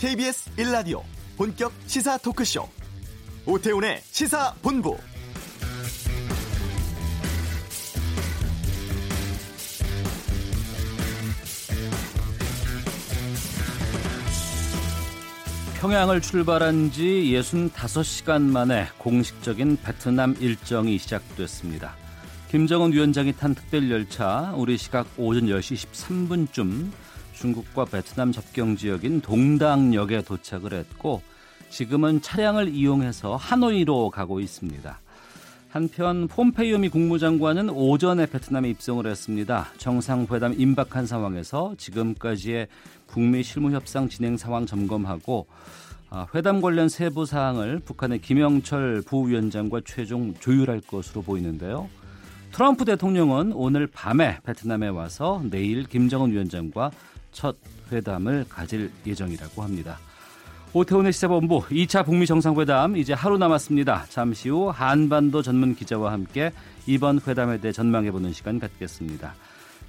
KBS 1라디오 본격 시사 토크쇼 오태훈의 시사본부 평양을 출발한 지 65시간 만에 공식적인 베트남 일정이 시작됐습니다. 김정은 위원장이 탄 특별 열차 우리 시각 오전 10시 13분쯤 중국과 베트남 접경 지역인 동당역에 도착을 했고 지금은 차량을 이용해서 하노이로 가고 있습니다. 한편 폼페이오 미 국무장관은 오전에 베트남에 입성을 했습니다. 정상회담 임박한 상황에서 지금까지의 북미 실무 협상 진행 상황 점검하고 아, 회담 관련 세부 사항을 북한의 김영철 부위원장과 최종 조율할 것으로 보이는데요. 트럼프 대통령은 오늘 밤에 베트남에 와서 내일 김정은 위원장과 첫 회담을 가질 예정이라고 합니다. 오태훈의 시사본부 2차 북미 정상회담 이제 하루 남았습니다. 잠시 후 한반도 전문 기자와 함께 이번 회담에 대해 전망해보는 시간 갖겠습니다.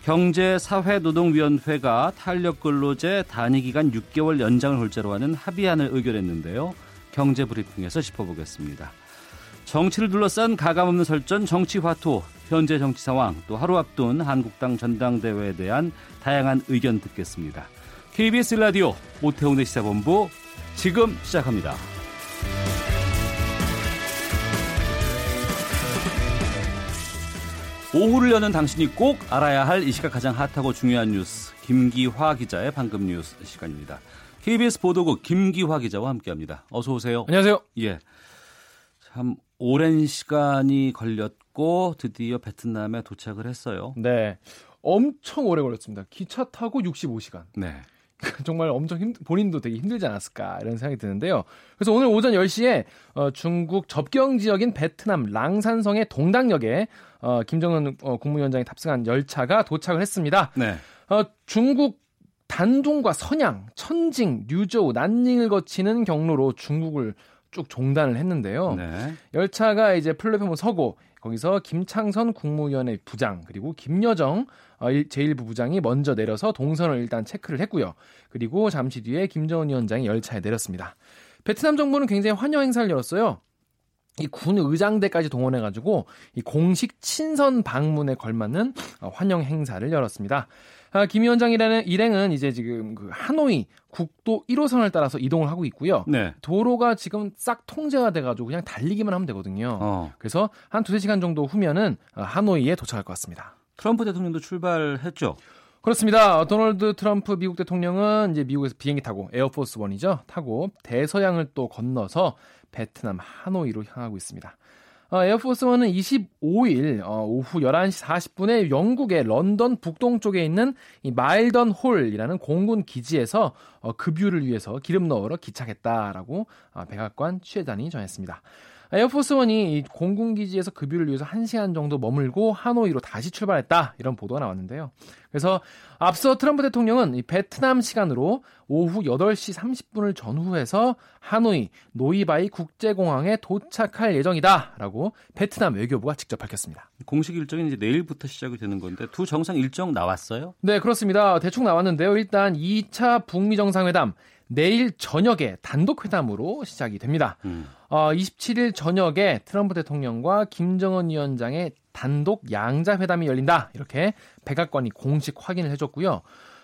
경제사회노동위원회가 탄력근로제 단위기간 6개월 연장을 홀자로 하는 합의안을 의결했는데요. 경제브리핑에서 짚어보겠습니다. 정치를 둘러싼 가감없는 설전 정치화투 현재 정치 상황 또 하루 앞둔 한국당 전당대회에 대한 다양한 의견 듣겠습니다. KBS 라디오 오태훈의 시사본부 지금 시작합니다. 오후를 여는 당신이 꼭 알아야 할 이 시각 가장 핫하고 중요한 뉴스 김기화 기자의 방금 뉴스 시간입니다. KBS 보도국 김기화 기자와 함께합니다. 어서 오세요. 안녕하세요. 예. 참 오랜 시간이 걸렸고 드디어 베트남에 도착을 했어요. 네. 엄청 오래 걸렸습니다. 기차 타고 65시간. 네. 정말 엄청 힘, 본인도 되게 힘들지 않았을까 이런 생각이 드는데요. 그래서 오늘 오전 10시에 어, 중국 접경 지역인 베트남 랑산성의 동당역에 어, 김정은 어, 국무위원장이 탑승한 열차가 도착을 했습니다. 네. 어, 중국 단둥과 선양, 천징, 류저우, 난닝을 거치는 경로로 중국을 쭉 종단을 했는데요. 네. 열차가 이제 플랫폼을 서고 거기서 김창선 국무위원회 부장 그리고 김여정 어, 제1부 부장이 먼저 내려서 동선을 일단 체크를 했고요. 그리고 잠시 뒤에 김정은 위원장이 열차에 내렸습니다. 베트남 정부는 굉장히 환영 행사를 열었어요. 이군 의장대까지 동원해가지고 이 공식 친선 방문에 걸맞는 어, 환영 행사를 열었습니다. 아, 김 위원장 일행은, 일행은 이제 지금 그 하노이 국도 1호선을 따라서 이동을 하고 있고요. 네. 도로가 지금 싹 통제가 돼가지고 그냥 달리기만 하면 되거든요. 어. 그래서 한 두세 시간 정도 후면은 어, 하노이에 도착할 것 같습니다. 트럼프 대통령도 출발했죠. 그렇습니다. 도널드 트럼프 미국 대통령은 이제 미국에서 비행기 타고 에어포스 원이죠. 타고 대서양을 또 건너서 베트남 하노이로 향하고 있습니다. 어, 에어포스 원은 25일 어, 오후 11시 40분에 영국의 런던 북동쪽에 있는 이 밀든홀이라는 공군 기지에서 어, 급유를 위해서 기름 넣으러 기착했다라고 어, 백악관 취재단이 전했습니다. 에어포스원이 이 공군기지에서 급유를 위해서 1시간 정도 머물고 하노이로 다시 출발했다 이런 보도가 나왔는데요. 그래서 앞서 트럼프 대통령은 이 베트남 시간으로 오후 8시 30분을 전후해서 하노이 노이바이 국제공항에 도착할 예정이다라고 베트남 외교부가 직접 밝혔습니다. 공식 일정이 이제 내일부터 시작이 되는 건데 두 정상 일정 나왔어요? 네, 그렇습니다. 대충 나왔는데요. 일단 2차 북미 정상회담 내일 저녁에 단독 회담으로 시작이 됩니다. 음. 어, 27일 저녁에 트럼프 대통령과 김정은 위원장의 단독 양자 회담이 열린다. 이렇게 백악관이 공식 확인을 해줬고요.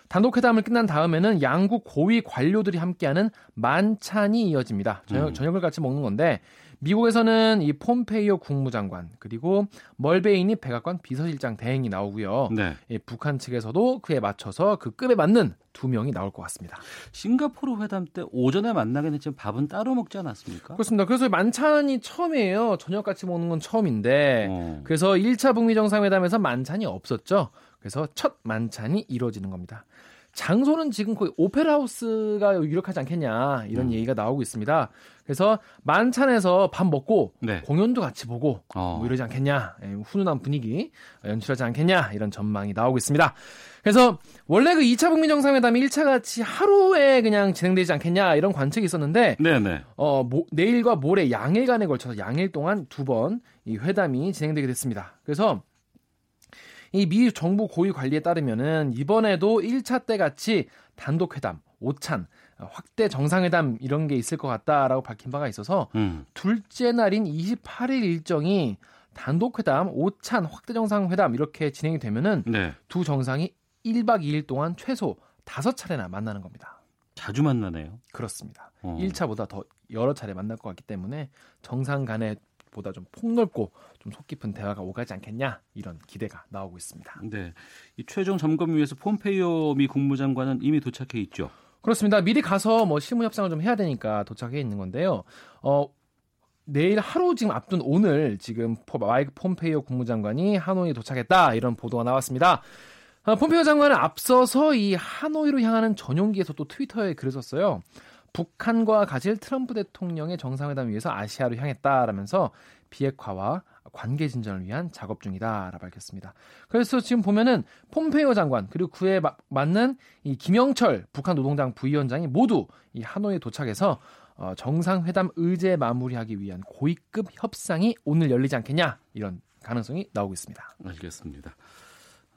단독 회담을 끝난 다음에는 양국 고위 관료들이 함께하는 만찬이 이어집니다. 저녁, 음. 저녁을 같이 먹는 건데 미국에서는 이 폼페이오 국무장관 그리고 멀베인이 백악관 비서실장 대행이 나오고요. 네. 예, 북한 측에서도 그에 맞춰서 그 급에 맞는 두 명이 나올 것 같습니다. 싱가포르 회담 때 오전에 만나긴 했지만 밥은 따로 먹지 않았습니까? 그렇습니다. 그래서 만찬이 처음이에요. 저녁 같이 먹는 건 처음인데 어. 그래서 1차 북미 정상회담에서 만찬이 없었죠. 그래서 첫 만찬이 이루어지는 겁니다. 장소는 지금 거의 오페라 하우스가 유력하지 않겠냐 이런 음. 얘기가 나오고 있습니다. 그래서 만찬에서 밥 먹고 네. 공연도 같이 보고 어. 뭐 이러지 않겠냐 예, 훈훈한 분위기 연출하지 않겠냐 이런 전망이 나오고 있습니다. 그래서 원래 그 2차 북미 정상회담이 1차 같이 하루에 그냥 진행되지 않겠냐 이런 관측이 있었는데 네네. 어, 모, 내일과 모레 양일간에 걸쳐서 양일 동안 두 번 이 회담이 진행되게 됐습니다. 그래서 이 미 정부 고위 관리에 따르면은 이번에도 1차 때 같이 단독 회담 오찬 확대 정상회담 이런 게 있을 것 같다라고 밝힌 바가 있어서 음. 둘째 날인 28일 일정이 단독 회담, 오찬 확대 정상회담 이렇게 진행이 되면은 네. 두 정상이 1박 2일 동안 최소 5차례나 만나는 겁니다. 자주 만나네요. 그렇습니다. 어. 1차보다 더 여러 차례 만날 것 같기 때문에 정상 간의 보다 좀 폭넓고 좀 속 깊은 대화가 오가지 않겠냐 이런 기대가 나오고 있습니다. 네, 이 최종 점검 위해서 폼페이오 미 국무장관은 이미 도착해 있죠. 그렇습니다. 미리 가서 뭐 실무 협상을 좀 해야 되니까 도착해 있는 건데요. 어, 내일 하루 지금 앞둔 오늘 지금 마이크 폼페이오 국무장관이 하노이에 도착했다 이런 보도가 나왔습니다. 어, 폼페이오 장관은 앞서서 이 하노이로 향하는 전용기에서 또 트위터에 글을 썼어요. 북한과 가질 트럼프 대통령의 정상회담 위해서 아시아로 향했다라면서 비핵화와 관계 진전을 위한 작업 중이다라 밝혔습니다. 그래서 지금 보면은 폼페이오 장관 그리고 그에 마, 맞는 이 김영철 북한 노동당 부위원장이 모두 이 하노이에 도착해서 어, 정상회담 의제 마무리하기 위한 고위급 협상이 오늘 열리지 않겠냐 이런 가능성이 나오고 있습니다. 알겠습니다.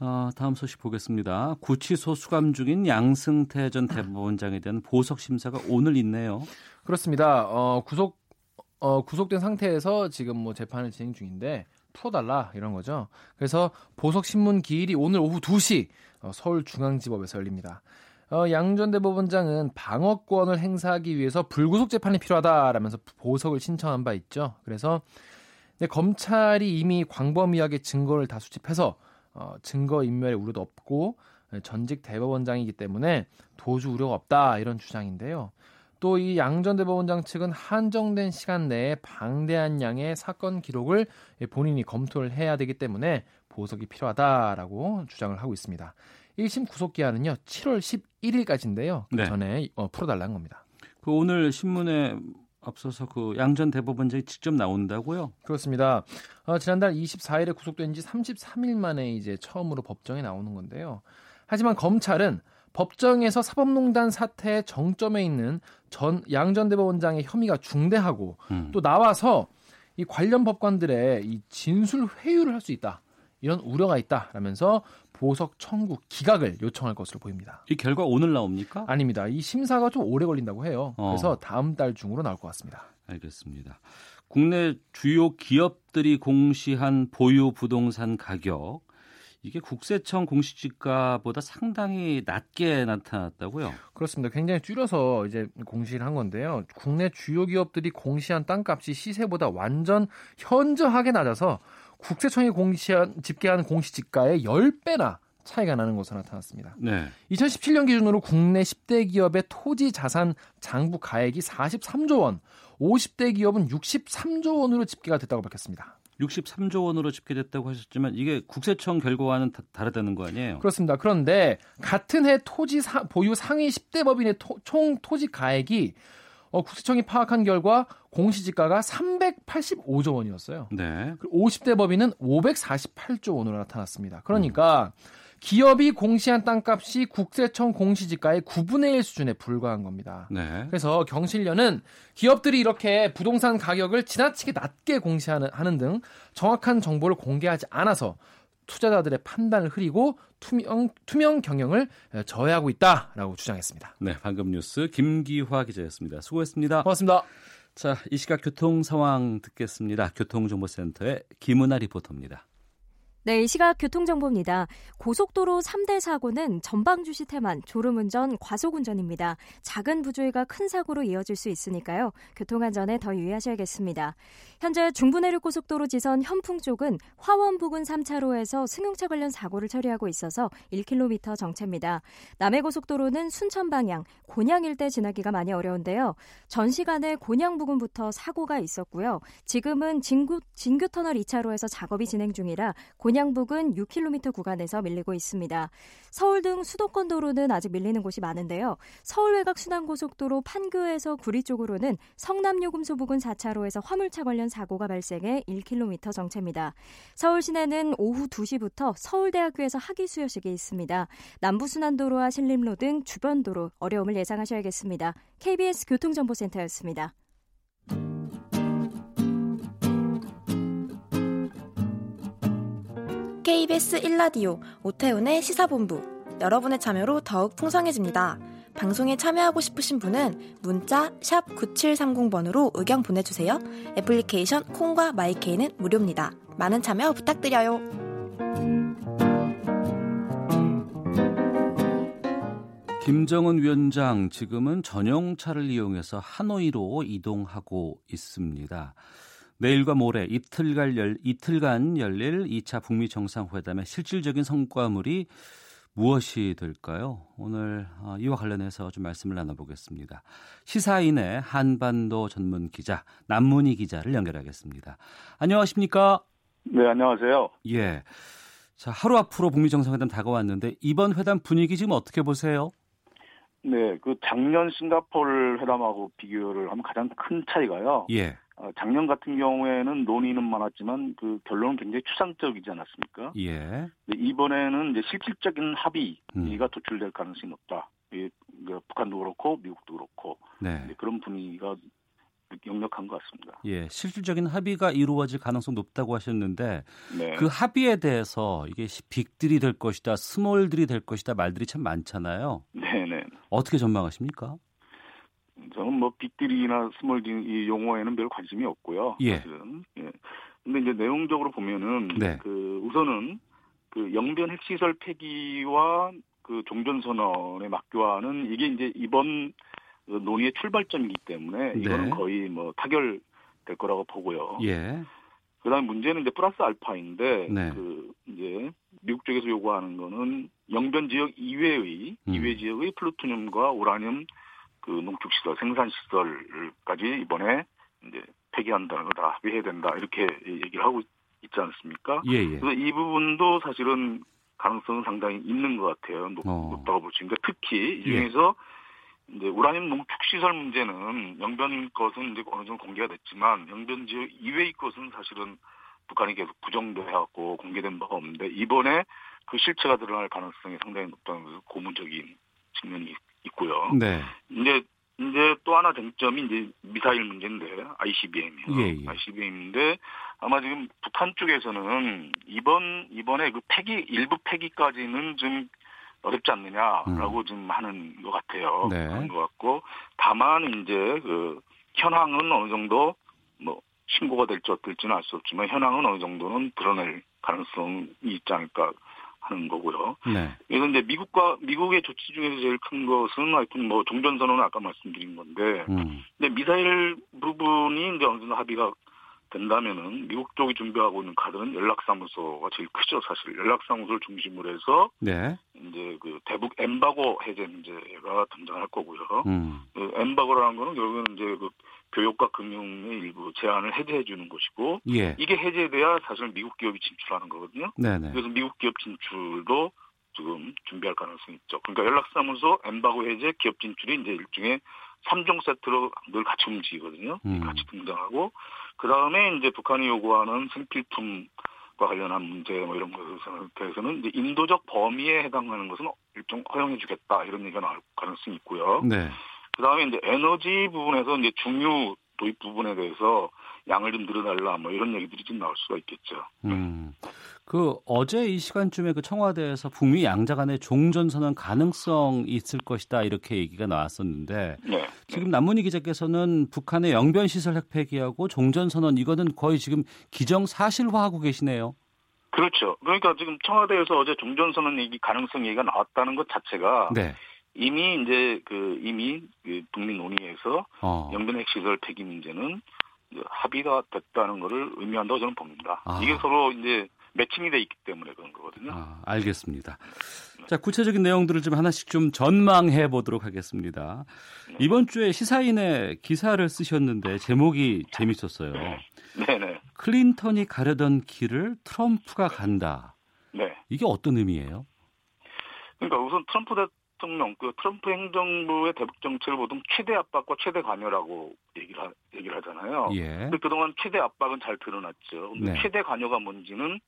어, 다음 소식 보겠습니다. 구치소 수감 중인 양승태 전 대법원장에 대한 보석 심사가 오늘 있네요. 그렇습니다. 어, 구속 어, 구속된 상태에서 지금 뭐 재판을 진행 중인데 풀어달라 이런 거죠. 그래서 보석 신문 기일이 오늘 오후 2시 어, 서울중앙지법에서 열립니다. 어, 양전 대법원장은 방어권을 행사하기 위해서 불구속 재판이 필요하다라면서 보석을 신청한 바 있죠. 그래서 검찰이 이미 광범위하게 증거를 다 수집해서 어, 증거 인멸의 우려도 없고 예, 전직 대법원장이기 때문에 도주 우려가 없다 이런 주장인데요. 또 이 양전 대법원장 측은 한정된 시간 내에 방대한 양의 사건 기록을 본인이 검토를 해야 되기 때문에 보석이 필요하다라고 주장을 하고 있습니다. 1심 구속 기한은요 7월 11일까지인데요. 그 네. 전에 어, 풀어달라는 겁니다. 그 오늘 신문에 앞서서 그 양전 대법원장이 직접 나온다고요? 그렇습니다. 어, 지난달 24일에 구속된 지 33일 만에 이제 처음으로 법정에 나오는 건데요. 하지만 검찰은 법정에서 사법농단 사태의 정점에 있는 전 양전 대법원장의 혐의가 중대하고 음. 또 나와서 이 관련 법관들의 이 진술 회유를 할 수 있다. 이런 우려가 있다라면서 보석 청구 기각을 요청할 것으로 보입니다. 이 결과 오늘 나옵니까? 아닙니다. 이 심사가 좀 오래 걸린다고 해요. 어. 그래서 다음 달 중으로 나올 것 같습니다. 알겠습니다. 국내 주요 기업들이 공시한 보유 부동산 가격 이게 국세청 공시지가보다 상당히 낮게 나타났다고요? 그렇습니다. 굉장히 줄여서 이제 공시를 한 건데요. 국내 주요 기업들이 공시한 땅값이 시세보다 완전 현저하게 낮아서 국세청이 공시한 집계한 공시지가의 10배나 차이가 나는 것으로 나타났습니다. 네. 2017년 기준으로 국내 10대 기업의 토지 자산 장부 가액이 43조 원, 50대 기업은 63조 원으로 집계가 됐다고 밝혔습니다. 63조 원으로 집계됐다고 하셨지만 이게 국세청 결과와는 다, 다르다는 거 아니에요? 그렇습니다. 그런데 같은 해 토지 사, 보유 상위 10대 법인의 토, 총 토지 가액이 어, 국세청이 파악한 결과 공시지가가 385조 원이었어요. 네. 50대 법인은 548조 원으로 나타났습니다. 그러니까 음. 기업이 공시한 땅값이 국세청 공시지가의 9분의 1 수준에 불과한 겁니다. 네. 그래서 경실련은 기업들이 이렇게 부동산 가격을 지나치게 낮게 공시하는 하는 등 정확한 정보를 공개하지 않아서 투자자들의 판단을 흐리고 투명, 투명 경영을 저해하고 있다라고 주장했습니다. 네, 방금 뉴스 김기화 기자였습니다. 수고했습니다. 고맙습니다. 자, 이 시각 교통 상황 듣겠습니다. 교통정보센터의 김은아 리포터입니다. 네, 이 시각 교통정보입니다. 고속도로 3대 사고는 전방주시 태만, 졸음운전, 과속운전입니다. 작은 부조의가 큰 사고로 이어질 수 있으니까요. 교통안전에 더 유의하셔야겠습니다. 현재 중부내륙고속도로 지선 현풍 쪽은 화원 부근 3차로에서 승용차 관련 사고를 처리하고 있어서 1km 정체입니다. 남해고속도로는 순천 방향, 곤양 일대 지나기가 많이 어려운데요. 전 시간에 곤양 부근부터 사고가 있었고요. 지금은 진구, 진교터널 2차로에서 작업이 진행 중이라 곤양 부근 6km 구간에서 밀리고 있습니다. 서울 등 수도권 도로는 아직 밀리는 곳이 많은데요. 서울 외곽 순환고속도로 판교에서 구리 쪽으로는 성남요금소 부근 4차로에서 화물차 관련 사고가 발생해 1km 정체입니다. 서울 시내는 오후 2시부터 서울대학교에서 학위 수여식이 있습니다. 남부순환도로와 신림로 등 주변 도로 어려움을 예상하셔야겠습니다. KBS 교통정보센터였습니다. KBS 1라디오 오태훈의 시사본부 여러분의 참여로 더욱 풍성해집니다. 방송에 참여하고 싶으신 분은 문자 9730번으로 의견 보내주세요. 애플리케이션 콩과 마이케이는 무료입니다. 많은 참여 부탁드려요. 김정은 위원장 지금은 전용차를 이용해서 하노이로 이동하고 있습니다. 내일과 모레 이틀간, 열, 이틀간 열릴 2차 북미 정상회담의 실질적인 성과물이 무엇이 될까요? 오늘 어, 이와 관련해서 좀 말씀을 나눠보겠습니다. 시사인의 한반도 전문 기자 남문희 기자를 연결하겠습니다. 안녕하십니까? 네, 안녕하세요. 예. 자, 하루 앞으로 북미 정상회담 다가왔는데 이번 회담 분위기 지금 어떻게 보세요? 네, 그 작년 싱가포르 회담하고 비교를 하면 가장 큰 차이가요. 예. 어, 작년 같은 경우에는 논의는 많았지만 그 결론은 굉장히 추상적이지 않았습니까? 예. 이번에는 이제 실질적인 합의가 음. 도출될 가능성이 높다. 이, 그 북한도 그렇고 미국도 그렇고 네. 그런 분위기가 역력한 것 같습니다. 예. 실질적인 합의가 이루어질 가능성 높다고 하셨는데 네. 그 합의에 대해서 이게 빅딜이 될 것이다, 스몰딜이 될 것이다 말들이 참 많잖아요. 네 네. 어떻게 전망하십니까? 저는 뭐 빅딜이나 스몰 이 용어에는 별 관심이 없고요. 예. 사실은. 예. 근데 이제 내용적으로 보면은 네. 그 우선은 그 영변 핵시설 폐기와 그 종전 선언의 막교화는 이게 이제 이번 그 논의의 출발점이기 때문에 이거는 네. 거의 뭐 타결될 거라고 보고요. 예. 그다음 문제는 이제 플러스 알파인데 네. 그 이제 미국 쪽에서 요구하는 거는 영변 지역 이외의 음. 이외 지역의 플루토늄과 우라늄 그 농축 시설 생산 시설까지 이번에 이제 폐기한다는 거다 합의해야 된다 이렇게 얘기를 하고 있지 않습니까? 예, 예. 그래서 이 부분도 사실은 가능성은 상당히 있는 것 같아요. 높, 어. 다고 볼 수 있는데 특히 이 예. 중에서 이제 우라늄 농축 시설 문제는 영변 것은 이제 어느 정도 공개가 됐지만 영변 지역 이외의 것은 사실은 북한이 계속 부정돼갖고 공개된 바가 없는데 이번에 그 실체가 드러날 가능성이 상당히 높다는 것은 고무적인 측면이 있고요. 네. 이제 이제 또 하나 쟁점이 이제 미사일 문제인데 ICBM이요. 예, 예. ICBM인데 아마 지금 북한 쪽에서는 이번 이번에 그 폐기 일부 폐기까지는 좀 어렵지 않느냐라고 좀 하는 것 같아요. 음. 네. 그런 것 같고 다만 이제 그 현황은 어느 정도 뭐 신고가 될지 어떨지는 알 수 없지만 현황은 어느 정도는 드러낼 가능성이 있지 않을까 하는 거고요. 네. 그래서 이제 미국과 미국의 조치 중에서 제일 큰 것은 하여튼 뭐 종전 선언은 아까 말씀드린 건데, 음. 근데 미사일 부분이 이제 어느 정도 합의가 된다면은 미국 쪽이 준비하고 있는 카드는 연락사무소가 제일 크죠 사실 연락사무소를 중심으로 해서 네. 이제 그 대북 엠바고 해제 문제가 등장할 거고요. 음. 그 엠바고라는 거는 결국은 이제 그 교육과 금융의 일부 제한을 해제해 주는 것이고 예. 이게 해제돼야 사실 미국 기업이 진출하는 거거든요. 네네. 그래서 미국 기업 진출도 지금 준비할 가능성이 있죠. 그러니까 연락사무소, 엠바고 해제, 기업 진출이 이제 일종의 3종 세트로 늘 같이 움직이거든요. 음. 같이 등장하고 그 다음에 이제 북한이 요구하는 생필품과 관련한 문제 뭐 이런 것에 대해서는 이제 인도적 범위에 해당하는 것은 일종 허용해주겠다 이런 얘기가 나올 가능성이 있고요. 네. 그 다음에 이제 에너지 부분에서 이제 중유 도입 부분에 대해서 양을 좀 늘어달라 뭐 이런 얘기들이 좀 나올 수가 있겠죠. 음. 그 어제 이 시간쯤에 그 청와대에서 북미 양자 간의 종전 선언 가능성 있을 것이다 이렇게 얘기가 나왔었는데 네. 지금 남문희 기자께서는 북한의 영변 시설 핵 폐기하고 종전 선언 이거는 거의 지금 기정 사실화하고 계시네요. 그렇죠. 그러니까 지금 청와대에서 어제 종전 선언 얘기 가능성 얘기가 나왔다는 것 자체가 네. 이미 이제 그 이미 그 북미 논의에서 어. 영변 핵 시설 폐기 문제는 합의가 됐다는 것을 의미한다고 저는 봅니다. 아. 이게 서로 이제 매칭이 돼 있기 때문에 그런 거거든요. 아, 알겠습니다. 자, 구체적인 내용들을 좀 하나씩 좀 전망해 보도록 하겠습니다. 이번 주에 시사인에 기사를 쓰셨는데 제목이 재밌었어요. 네 네. 클린턴이 가려던 길을 트럼프가 간다. 네. 이게 어떤 의미예요? 그러니까 우선 트럼프 대통령, 그 트럼프 행정부의 대북 정책을 보통 최대 압박과 최대 관여라고 얘기를, 하, 얘기를 하잖아요. 예. 근데 그동안 최대 압박은 잘 드러났죠. 근데 네. 최대 관여가 뭔지는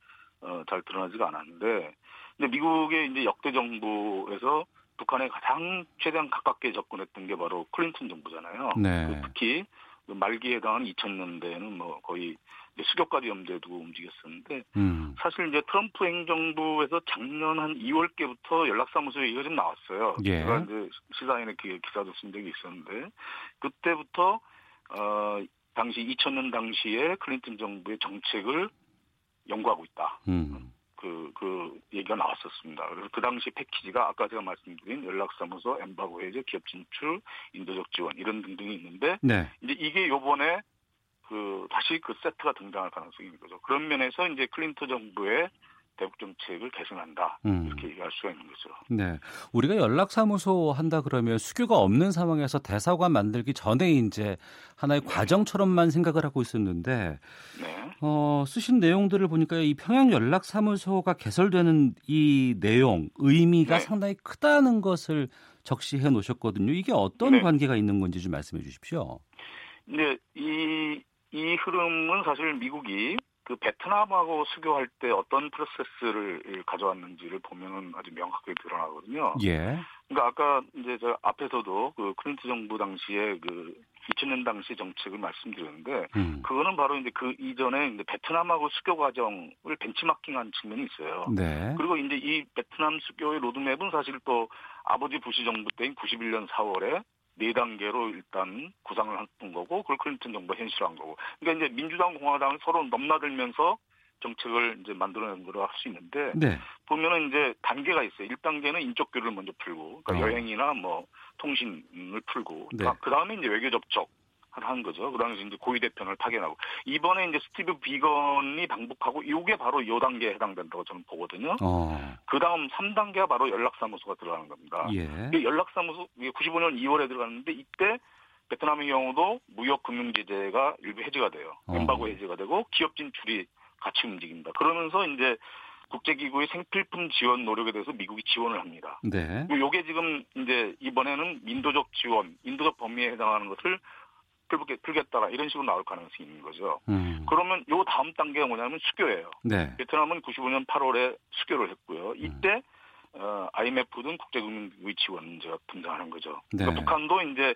어, 잘 드러나지가 않았는데, 근데 미국의 이제 역대 정부에서 북한에 가장 최대한 가깝게 접근했던 게 바로 클린턴 정부잖아요. 네. 그 특히 그 말기에 해당하는 2000년대에는 뭐 거의 수교까지 염두에 두고 움직였었는데 음. 사실 이제 트럼프 행정부에서 작년 한 2월께부터 연락사무소 얘기가 좀 나왔어요. 예. 제가 이제 시사인의 그 기사도 쓴 적이 있었는데 그때부터 어 당시 2000년 당시에 클린턴 정부의 정책을 연구하고 있다. 음. 그, 그, 얘기가 나왔었습니다. 그래서 그 당시 패키지가 아까 제가 말씀드린 연락사무소, 엠바고 해제, 기업 진출, 인도적 지원, 이런 등등이 있는데, 네. 이제 이게 요번에 그, 다시 그 세트가 등장할 가능성이 있는 거죠. 그런 면에서 이제 클린턴 정부의 대북 정책을 개선한다. 음. 이렇게 얘기할 수가 있는 거죠. 네. 우리가 연락사무소 한다 그러면 수교가 없는 상황에서 대사관 만들기 전에 이제 하나의 과정처럼만 생각을 하고 있었는데, 네. 어, 쓰신 내용들을 보니까 이 평양 연락사무소가 개설되는 이 내용, 의미가 네. 상당히 크다는 것을 적시해 놓으셨거든요. 이게 어떤 네. 관계가 있는 건지 좀 말씀해 주십시오. 근데 이, 이 흐름은 사실 미국이 그 베트남하고 수교할 때 어떤 프로세스를 가져왔는지를 보면은 아주 명확하게 드러나거든요. 예. 그러니까 아까 이제 저 앞에서도 그 클린턴 정부 당시에 그 2000년 당시 정책을 말씀드렸는데 음. 그거는 바로 이제 그 이전에 이제 베트남하고 수교 과정을 벤치마킹한 측면이 있어요. 네. 그리고 이제 이 베트남 수교의 로드맵은 사실 또 아버지 부시 정부 때인 91년 4월에 네 단계로 일단 구상을 했던 거고 그걸 클린턴 정부가 현실화한 거고. 그러니까 이제 민주당 공화당을 서로 넘나들면서 정책을 이제 만들어낸 거로 할 수 있는데 네. 보면은 이제 단계가 있어요. 1단계는 인적 교류를 먼저 풀고, 그러니까 어. 여행이나 뭐 통신을 풀고, 네. 그 다음에 이제 외교 접촉. 한 거죠. 그 다음에 이제 고위 대표를 파견하고 이번에 이제 스티브 비건이 방북하고 이게 바로 이 단계에 해당된다고 저는 보거든요. 어. 그 다음 3단계가 바로 연락사무소가 들어가는 겁니다. 예. 연락사무소 이게 95년 2월에 들어갔는데 이때 베트남의 경우도 무역 금융 제재가 일부 해제가 돼요. 어. 엠바고 해제가 되고 기업 진출이 같이 움직입니다. 그러면서 이제 국제기구의 생필품 지원 노력에 대해서 미국이 지원을 합니다. 네. 요게 지금 이제 이번에는 민도적 지원, 인도적 범위에 해당하는 것을 풀게, 풀겠다 이런 식으로 나올 가능성이 있는 거죠. 음. 그러면 요 다음 단계가 뭐냐면 수교예요. 네. 베트남은 95년 8월에 수교를 했고요. 이때 어, IMF 등 국제금융기구의 지원 문제가 등장하는 거죠. 네. 그러니까 북한도 이제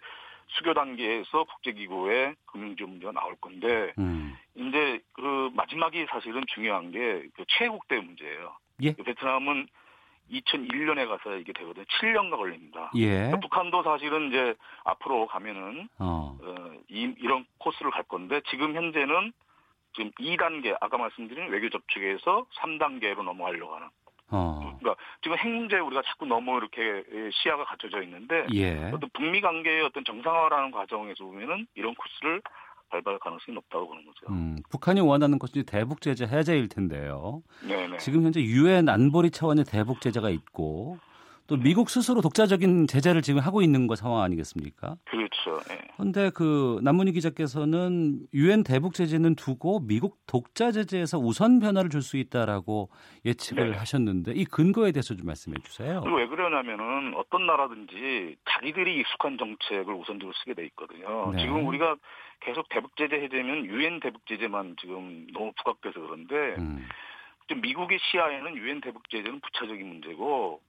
수교 단계에서 국제기구의 금융지원 문제가 나올 건데 음. 이제 그 마지막이 사실은 중요한 게 그 최애국대 문제예요. 예. 그 베트남은 2001년에 가서 이게 되거든요. 7년가 걸립니다. 예. 그러니까 북한도 사실은 이제 앞으로 가면은 어. 어, 이, 이런 코스를 갈 건데 지금 현재는 지금 2단계 아까 말씀드린 외교 접촉에서 3단계로 넘어가려고 하는. 어. 그러니까 지금 핵 문제에 우리가 자꾸 너무 이렇게 시야가 갖춰져 있는데 예. 어떤 북미 관계의 어떤 정상화라는 과정에서 보면은 이런 코스를 밟을 가능성이 높다고 보는 거죠. 음, 북한이 원하는 것이 대북 제재 해제일 텐데요. 네네. 지금 현재 유엔 안보리 차원의 대북 제재가 있고 또 미국 스스로 독자적인 제재를 지금 하고 있는 거 상황 아니겠습니까? 그렇죠. 예. 그런데 그 남문희 기자께서는 유엔 대북 제재는 두고 미국 독자 제재에서 우선 변화를 줄 수 있다라고 예측을 네. 하셨는데 이 근거에 대해서 좀 말씀해 주세요. 왜 그러냐면은 어떤 나라든지 자기들이 익숙한 정책을 우선적으로 쓰게 돼 있거든요. 네. 지금 우리가 계속 대북 제재 해제면 유엔 대북 제재만 지금 너무 부각돼서 그런데 음, 미국의 시야에는 유엔 대북 제재는 부차적인 문제고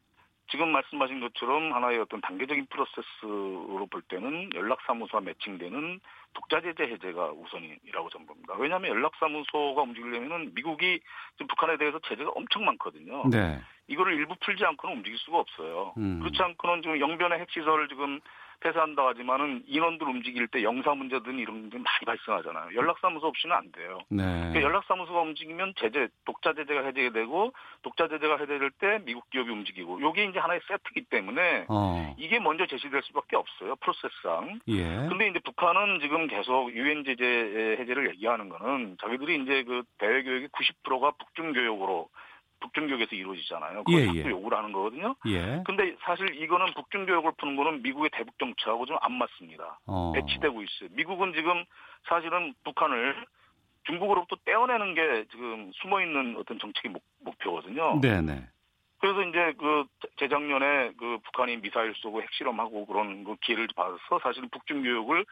지금 말씀하신 것처럼 하나의 어떤 단계적인 프로세스로 볼 때는 연락사무소와 매칭되는 독자 제재 해제가 우선이라고 저는 봅니다. 왜냐하면 연락사무소가 움직이려면은 미국이 지금 북한에 대해서 제재가 엄청 많거든요. 네. 이거를 일부 풀지 않고는 움직일 수가 없어요. 음. 그렇지 않고는 지금 영변의 핵시설을 지금 폐쇄한다 하지만은 인원들 움직일 때 영사 문제 등 이런 문제 많이 발생하잖아요. 연락사무소 없이는 안 돼요. 네. 그러니까 연락사무소가 움직이면 제재, 독자 제재가 해제되고 독자 제재가 해제될 때 미국 기업이 움직이고 이게 이제 하나의 세트이기 때문에 어. 이게 먼저 제시될 수밖에 없어요. 프로세스상. 예. 근데 이제 북한은 지금 계속 유엔 제재 해제를 얘기하는 거는 자기들이 이제 그 대외 교육의 90%가 북중 교육으로 북중 교육에서 이루어지잖아요. 그걸 예, 자꾸 예. 요구를 하는 거거든요. 예. 근데 사실 이거는 북중 교육을 푸는 거는 미국의 대북 정책하고 좀 안 맞습니다. 어. 배치되고 있어요. 미국은 지금 사실은 북한을 중국으로부터 떼어내는 게 지금 숨어 있는 어떤 정책의 목, 목표거든요. 네네. 그래서 이제 그 재작년에 그 북한이 미사일 쏘고 핵실험하고 그런 그 기회를 받아서 사실은 북중 교육을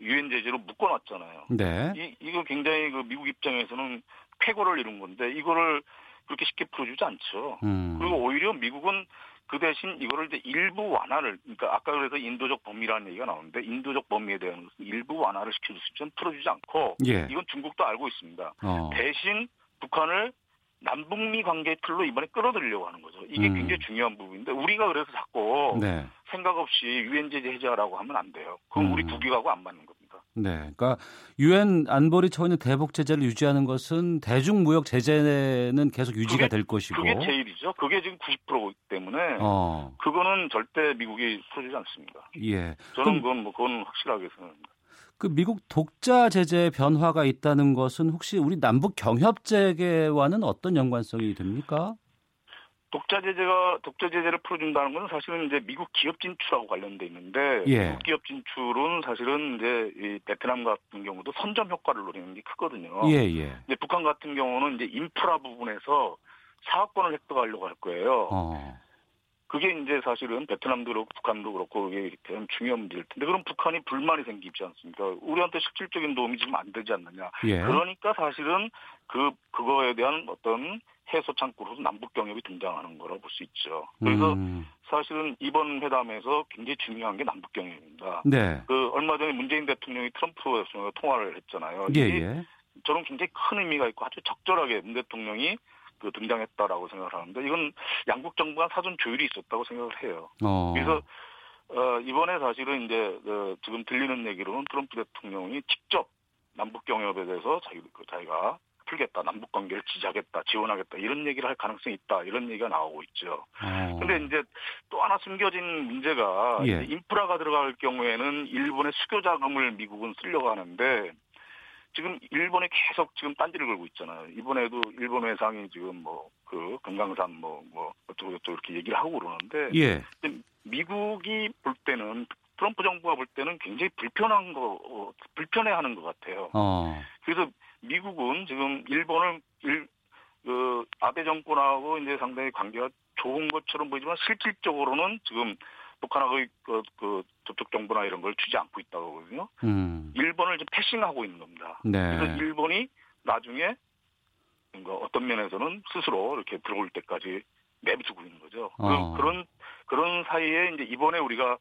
유엔 제재로 묶어놨잖아요. 네. 이 이거 굉장히 그 미국 입장에서는 쾌거를 이룬 건데 이거를 그렇게 쉽게 풀어주지 않죠. 음. 그리고 오히려 미국은 그 대신 이거를 이제 일부 완화를 그러니까 아까 그래서 인도적 범위라는 얘기가 나오는데 인도적 범위에 대한 일부 완화를 시켜줄 수 있지만 풀어주지 않고 예. 이건 중국도 알고 있습니다. 어. 대신 북한을 남북미 관계 틀로 이번에 끌어들이려고 하는 거죠. 이게 음. 굉장히 중요한 부분인데 우리가 그래서 자꾸 네. 생각 없이 유엔 제재 해제하라고 하면 안 돼요. 그건 우리 음. 국익하고 안 맞는 겁니다. 네. 그러니까 유엔 안보리 차원의 대북 제재를 유지하는 것은 대중 무역 제재는 계속 유지가 그게- 될 것이고. 그게 제일이죠. 그게 지금 90%이기 때문에 어. 그거는 절대 미국이 풀어주지 않습니다. 예. 저는 그럼 그건 뭐 그건 확실하게 생각합니다. 그 미국 독자 제재 변화가 있다는 것은 혹시 우리 남북 경협 재개와는 어떤 연관성이 됩니까? 독자 제재가 독자 제재를 풀어준다는 것은 사실은 이제 미국 기업 진출하고 관련돼 있는데 예. 미국 기업 진출은 사실은 이제 이 베트남 같은 경우도 선점 효과를 노리는 게 크거든요. 예, 예. 근데 북한 같은 경우는 이제 인프라 부분에서 사업권을 획득하려고 할 거예요. 어. 그게 이제 사실은 베트남도 그렇고 북한도 그렇고 그게 대한 중요한 문제일 텐데 그럼 북한이 불만이 생기지 않습니까? 우리한테 실질적인 도움이 지금 안 되지 않느냐. 예. 그러니까 사실은 그 그거에 대한 어떤 해소 창구로서 남북 경협이 등장하는 거라 볼수 있죠. 그래서 음. 사실은 이번 회담에서 굉장히 중요한 게 남북 경협입니다. 네. 그 얼마 전에 문재인 대통령이 트럼프 대통령과 통화를 했잖아요. 예, 예. 저는 굉장히 큰 의미가 있고 아주 적절하게 문 대통령이 그 등장했다라고 생각을 하는데 이건 양국 정부가 사전 조율이 있었다고 생각을 해요. 어. 그래서 어, 이번에 사실은 이제 어, 지금 들리는 얘기로는 트럼프 대통령이 직접 남북 경협에 대해서 자기 그 자기가 풀겠다, 남북 관계를 지지하겠다, 지원하겠다 이런 얘기를 할 가능성이 있다 이런 얘기가 나오고 있죠. 어. 근데 이제 또 하나 숨겨진 문제가 예. 인프라가 들어갈 경우에는 일본의 수교 자금을 미국은 쓰려고 하는데 지금 일본이 계속 지금 딴지를 걸고 있잖아요. 이번에도 일본 외상이 지금 뭐 그 금강산 뭐뭐 어쩌고 저쩌고 이렇게 얘기를 하고 그러는데 예. 미국이 볼 때는 트럼프 정부가 볼 때는 굉장히 불편한 거 어, 불편해하는 것 같아요. 어. 그래서 미국은 지금 일본을 일, 그 아베 정권하고 이제 상당히 관계가 좋은 것처럼 보이지만 실질적으로는 지금 북한하고 그, 그 저쪽 정부나 이런 걸 주지 않고 있다고 하거든요. 음. 일본을 지금 패싱하고 있는 겁니다. 네. 그래서 일본이 나중에 뭔가 어떤 면에서는 스스로 이렇게 들어올 때까지 내비두고 있는 거죠. 그- 어. 그 런 그런 사이에 이제 이번에 우리가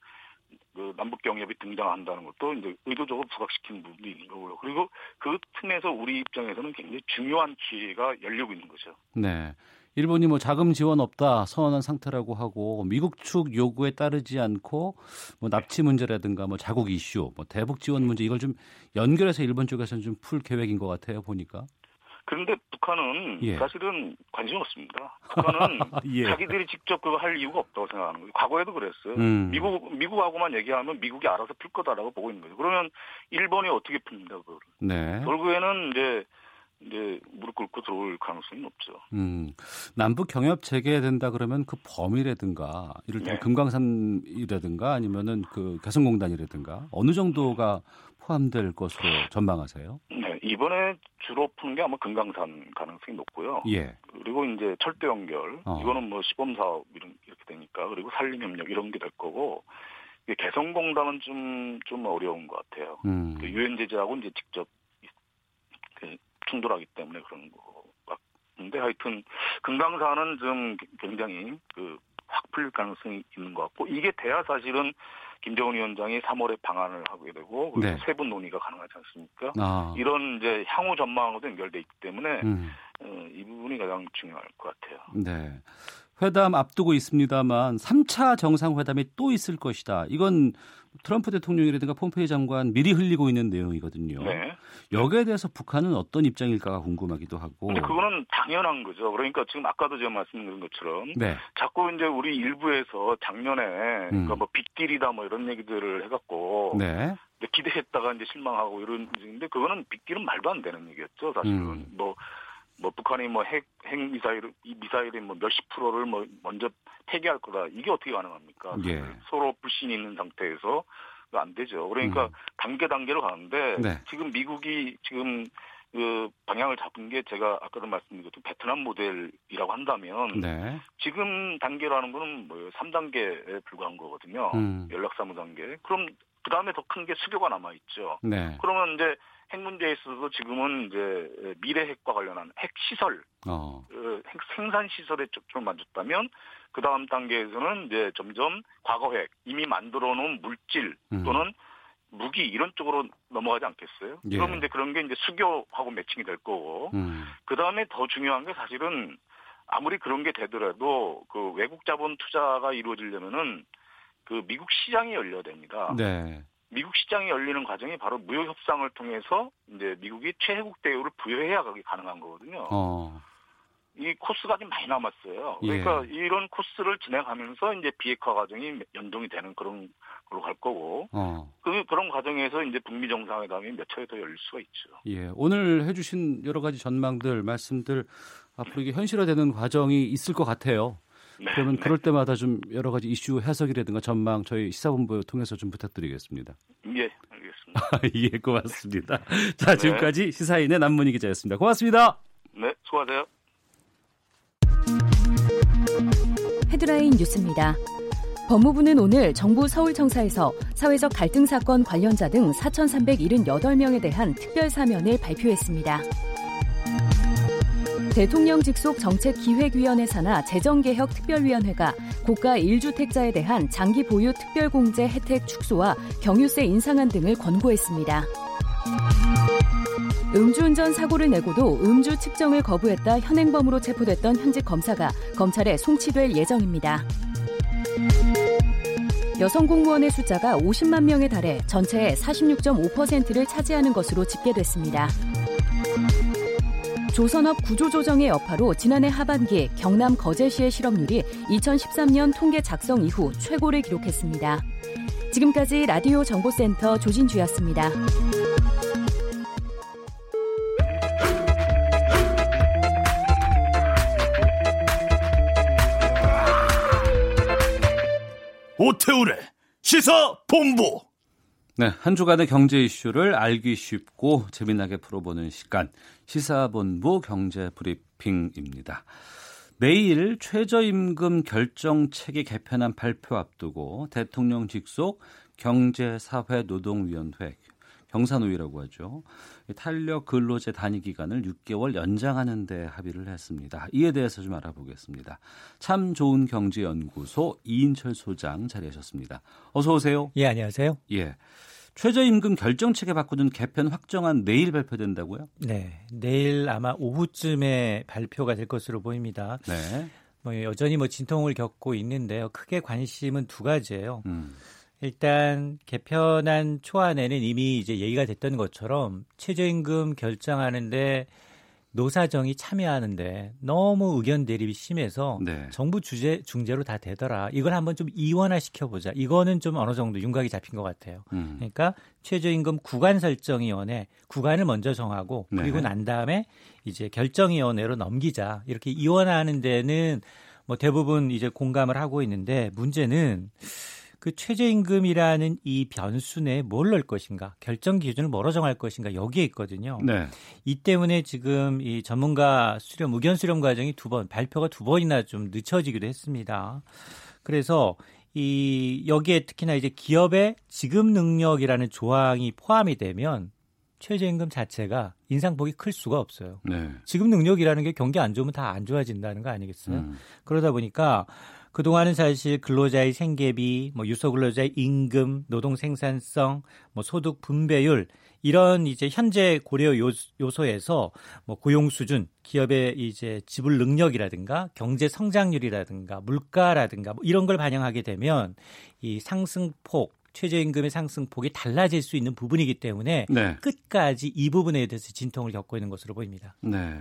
그 남북 경협이 등장한다는 것도 이제 의도적으로 부각시킨 부분도 있는 거고요. 그리고 그 틈에서 우리 입장에서는 굉장히 중요한 기회가 열리고 있는 거죠. 네. 일본이 뭐 자금 지원 없다 선언한 상태라고 하고 미국 측 요구에 따르지 않고 뭐 납치 문제라든가 뭐 자국 이슈, 뭐 대북 지원 문제 이걸 좀 연결해서 일본 쪽에서는 좀 풀 계획인 것 같아요 보니까. 그런데 북한은 예. 사실은 관심 없습니다. 북한은 예. 자기들이 직접 그거 할 이유가 없다고 생각하는 거예요. 과거에도 그랬어요. 음. 미국 미국하고만 얘기하면 미국이 알아서 풀 거다라고 보고 있는 거죠. 그러면 일본이 어떻게 풉니까 그걸? 네. 결국에는 이제 이제 무릎 꿇고 들어올 가능성이 높죠. 음, 남북 경협 재개된다 그러면 그 범위라든가 이를테면 네. 금강산이라든가 아니면은 그 개성공단이라든가 어느 정도가 포함될 것으로 전망하세요? 네, 이번에 주로 푸는 게 아마 금강산 가능성이 높고요. 예. 그리고 이제 철도 연결 어. 이거는 뭐 시범 사업 이런 이렇게 되니까 그리고 산림 협력 이런 게 될 거고 이게 개성공단은 좀 좀 어려운 것 같아요. 음. 그 유엔 제재하고 이제 직접 그 충돌하기 때문에 그런 거 같은데 하여튼 금강산은 좀 굉장히 그 확 풀릴 가능성이 있는 것 같고 이게 돼야 사실은 김정은 위원장이 3월에 방한을 하게 되고 네. 세분 논의가 가능하지 않습니까? 아. 이런 이제 향후 전망하고도 연결돼 있기 때문에 음. 어, 이 부분이 가장 중요할 것 같아요. 네. 회담 앞두고 있습니다만 3차 정상회담이 또 있을 것이다. 이건 트럼프 대통령이라든가 폼페이 장관 미리 흘리고 있는 내용이거든요. 네. 여기에 대해서 북한은 어떤 입장일까가 궁금하기도 하고. 근데 그거는 당연한 거죠. 그러니까 지금 아까도 제가 말씀드린 것처럼 네. 자꾸 이제 우리 일부에서 작년에 그러니까 뭐 빅딜이다 뭐 이런 얘기들을 해갖고 음. 네. 기대했다가 이제 실망하고 이런 근데 그거는 빅딜은 말도 안 되는 얘기였죠. 사실은 음. 뭐. 뭐 북한이 뭐 핵 핵 미사일 이 미사일의 뭐 몇십 프로를 뭐 먼저 폐기할 거다 이게 어떻게 가능합니까? 예. 서로 불신이 있는 상태에서 안 되죠. 그러니까 음. 단계 단계로 가는데 네. 지금 미국이 지금 그 방향을 잡은 게 제가 아까도 말씀드린 것처럼 베트남 모델이라고 한다면 네. 지금 단계라는 거는 뭐 3단계에 불과한 거거든요. 음. 연락사무 단계. 그럼 그 다음에 더 큰 게 수교가 남아 있죠. 네. 그러면 이제 핵 문제에 있어서 지금은 이제 미래 핵과 관련한 핵 시설, 어. 어, 핵 생산 시설에 초점을 맞췄다면 그 다음 단계에서는 이제 점점 과거 핵 이미 만들어 놓은 물질 음. 또는 무기 이런 쪽으로 넘어가지 않겠어요? 예. 그러면 이제 그런 게 이제 수교하고 매칭이 될 거고 음. 그 다음에 더 중요한 게 사실은 아무리 그런 게 되더라도 그 외국 자본 투자가 이루어지려면은 그 미국 시장이 열려야 됩니다. 네. 미국 시장이 열리는 과정이 바로 무역 협상을 통해서 이제 미국이 최혜국 대우를 부여해야 그게 가능한 거거든요. 어. 이 코스가 좀 많이 남았어요. 예. 그러니까 이런 코스를 진행하면서 이제 비핵화 과정이 연동이 되는 그런 걸로 갈 거고 어. 그 그런 과정에서 이제 북미 정상회담이 몇 차례 더 열릴 수가 있죠. 예. 오늘 해주신 여러 가지 전망들, 말씀들 앞으로 이게 현실화되는 과정이 있을 것 같아요. 네. 그러면 네. 그럴 때마다 좀 여러 가지 이슈 해석이라든가 전망 저희 시사본부 통해서 좀 부탁드리겠습니다. 예, 알겠습니다. 예, 고맙습니다. 자, 지금까지 시사인의 남문희 기자였습니다. 고맙습니다. 네, 수고하세요. 헤드라인 뉴스입니다. 법무부는 오늘 정부 서울청사에서 사회적 갈등 사건 관련자 등 4,378명에 대한 특별 사면을 발표했습니다. 대통령 직속 정책기획위원회 산하 재정개혁특별위원회가 고가 1주택자에 대한 장기 보유 특별공제 혜택 축소와 경유세 인상안 등을 권고했습니다. 음주운전 사고를 내고도 음주 측정을 거부했다 현행범으로 체포됐던 현직 검사가 검찰에 송치될 예정입니다. 여성 공무원의 숫자가 50만 명에 달해 전체의 46.5%를 차지하는 것으로 집계됐습니다. 조선업 구조조정의 여파로 지난해 하반기 경남 거제시의 실업률이 2013년 통계 작성 이후 최고를 기록했습니다. 지금까지 라디오 정보센터 조진주였습니다. 오태우래 시사 본부. 네, 한 주간의 경제 이슈를 알기 쉽고 재미나게 풀어보는 시간 시사본부 경제 브리핑입니다. 내일 최저임금 결정 체계 개편안 발표 앞두고 대통령 직속 경제사회노동위원회 경사노위라고 하죠. 탄력 근로제 단위 기간을 6개월 연장하는 데 합의를 했습니다. 이에 대해서 좀 알아보겠습니다. 참 좋은 경제연구소 이인철 소장 자리하셨습니다. 어서 오세요. 예, 안녕하세요. 예. 최저임금 결정체계 바꾸는 개편 확정안 내일 발표된다고요? 네, 내일 아마 오후쯤에 발표가 될 것으로 보입니다. 네. 뭐 여전히 뭐 진통을 겪고 있는데요. 크게 관심은 두 가지예요. 음. 일단 개편안 초안에는 이미 이제 얘기가 됐던 것처럼 최저임금 결정하는데 노사정이 참여하는데 너무 의견 대립이 심해서 네. 정부 주제 중재로 다 되더라. 이걸 한번 좀 이원화 시켜보자. 이거는 좀 어느 정도 윤곽이 잡힌 것 같아요. 음. 그러니까 최저임금 구간 설정위원회 구간을 먼저 정하고 그리고 네. 난 다음에 이제 결정위원회로 넘기자 이렇게 이원화하는 데는 뭐 대부분 이제 공감을 하고 있는데 문제는 그 최저임금이라는 이 변수 내에 뭘 넣을 것인가 결정 기준을 뭐로 정할 것인가 여기에 있거든요. 네. 이 때문에 지금 이 전문가 수렴 의견 수렴 과정이 두 번 발표가 두 번이나 좀 늦춰지기도 했습니다. 그래서 이 여기에 특히나 이제 기업의 지급 능력이라는 조항이 포함이 되면 최저임금 자체가 인상폭이 클 수가 없어요. 네. 지급 능력이라는 게 경기 안 좋으면 다 안 좋아진다는 거 아니겠어요? 음. 그러다 보니까 그동안은 사실 근로자의 생계비, 뭐 유소 근로자의 임금, 노동 생산성, 뭐 소득 분배율 이런 이제 현재 고려 요- 요소에서 뭐 고용 수준, 기업의 이제 지불 능력이라든가 경제 성장률이라든가 물가라든가 뭐 이런 걸 반영하게 되면 이 상승폭 최저임금의 상승폭이 달라질 수 있는 부분이기 때문에 네. 끝까지 이 부분에 대해서 진통을 겪고 있는 것으로 보입니다. 네.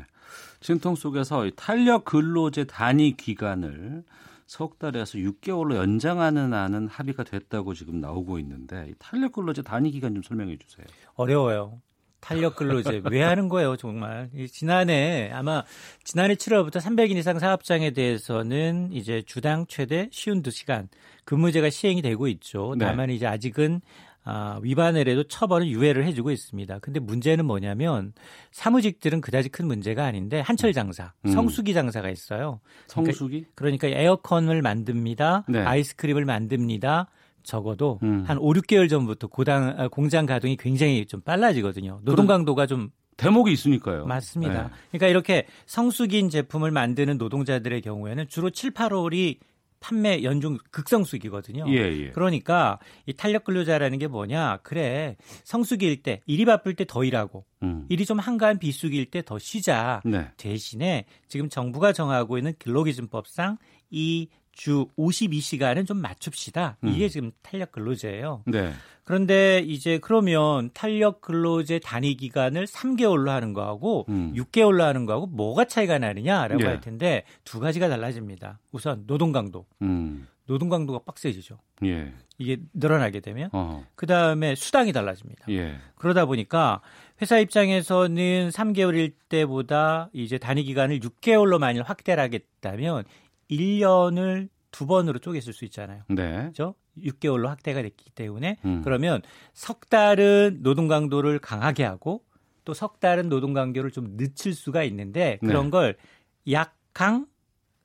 진통 속에서 이 탄력 근로제 단위 기간을 석 달에서 6개월로 연장하는 안은 합의가 됐다고 지금 나오고 있는데 이 탄력 근로제 단위 기간 좀 설명해 주세요. 어려워요. 탄력 근로제 왜 하는 거예요, 정말. 이 지난해 아마 지난해 7월부터 300인 이상 사업장에 대해서는 이제 주당 최대 쉬운 2시간 근무제가 시행이 되고 있죠. 네. 다만 이제 아직은 아, 위반을 해도 처벌은 유예를 해주고 있습니다. 근데 문제는 뭐냐면 사무직들은 그다지 큰 문제가 아닌데 한철 장사, 음. 성수기 장사가 있어요. 성수기? 그러니까 에어컨을 만듭니다. 네. 아이스크림을 만듭니다. 적어도 음. 한 5, 6개월 전부터 고당 아, 공장 가동이 굉장히 좀 빨라지거든요. 노동 강도가 좀 대목이 있으니까요. 맞습니다. 네. 그러니까 이렇게 성숙인 제품을 만드는 노동자들의 경우에는 주로 7, 8월이 판매 연중 극성수기거든요. 예, 예. 그러니까 이 탄력 근로자라는 게 뭐냐? 그래 성수기일 때 일이 바쁠 때 더 일하고 음. 일이 좀 한가한 비수기일 때 더 쉬자. 네. 대신에 지금 정부가 정하고 있는 근로기준법상 이 주 52시간은 좀 맞춥시다. 이게 음. 지금 탄력 근로제예요. 네. 그런데 이제 그러면 탄력 근로제 단위 기간을 3개월로 하는 거하고 음. 6개월로 하는 거하고 뭐가 차이가 나느냐라고 예. 할 텐데 두 가지가 달라집니다. 우선 노동 강도. 음. 노동 강도가 빡세지죠. 예. 이게 늘어나게 되면 그 다음에 수당이 달라집니다. 예. 그러다 보니까 회사 입장에서는 3개월일 때보다 이제 단위 기간을 6개월로 만일 확대를 하겠다면 1년을 두 번으로 쪼갰을 수 있잖아요. 네. 그죠? 6개월로 확대가 됐기 때문에 음. 그러면 석 달은 노동 강도를 강하게 하고 또 석 달은 노동 강도를 좀 늦출 수가 있는데 그런 네. 걸 약강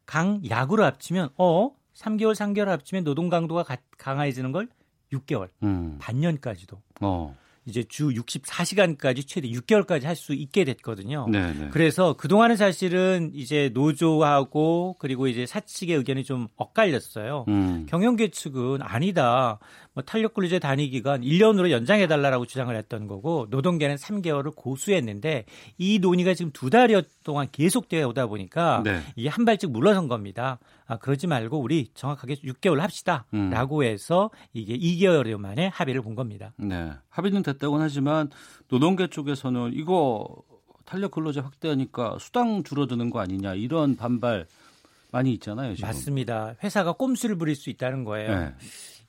강약으로 합치면 어 3개월 3개월 합치면 노동 강도가 강해지는 걸 6개월 음. 반년까지도 어. 이제 주 64시간까지 최대 6개월까지 할 수 있게 됐거든요. 네네. 네. 그래서 그동안은 사실은 이제 노조하고 그리고 이제 사측의 의견이 좀 엇갈렸어요. 음. 경영계 측은 아니다. 뭐 탄력 근로제 단위 기간 1년으로 연장해 달라라고 주장을 했던 거고 노동계는 3개월을 고수했는데 이 논의가 지금 두 달여 동안 계속되어 오다 보니까 네. 이게 한 발짝 물러선 겁니다. 아 그러지 말고 우리 정확하게 6개월 합시다라고 음. 해서 이게 2개월 여 만에 합의를 본 겁니다. 네. 합의는 됐다고는 하지만 노동계 쪽에서는 이거 탄력 근로제 확대하니까 수당 줄어드는 거 아니냐 이런 반발 많이 있잖아요. 지금. 맞습니다. 회사가 꼼수를 부릴 수 있다는 거예요. 네.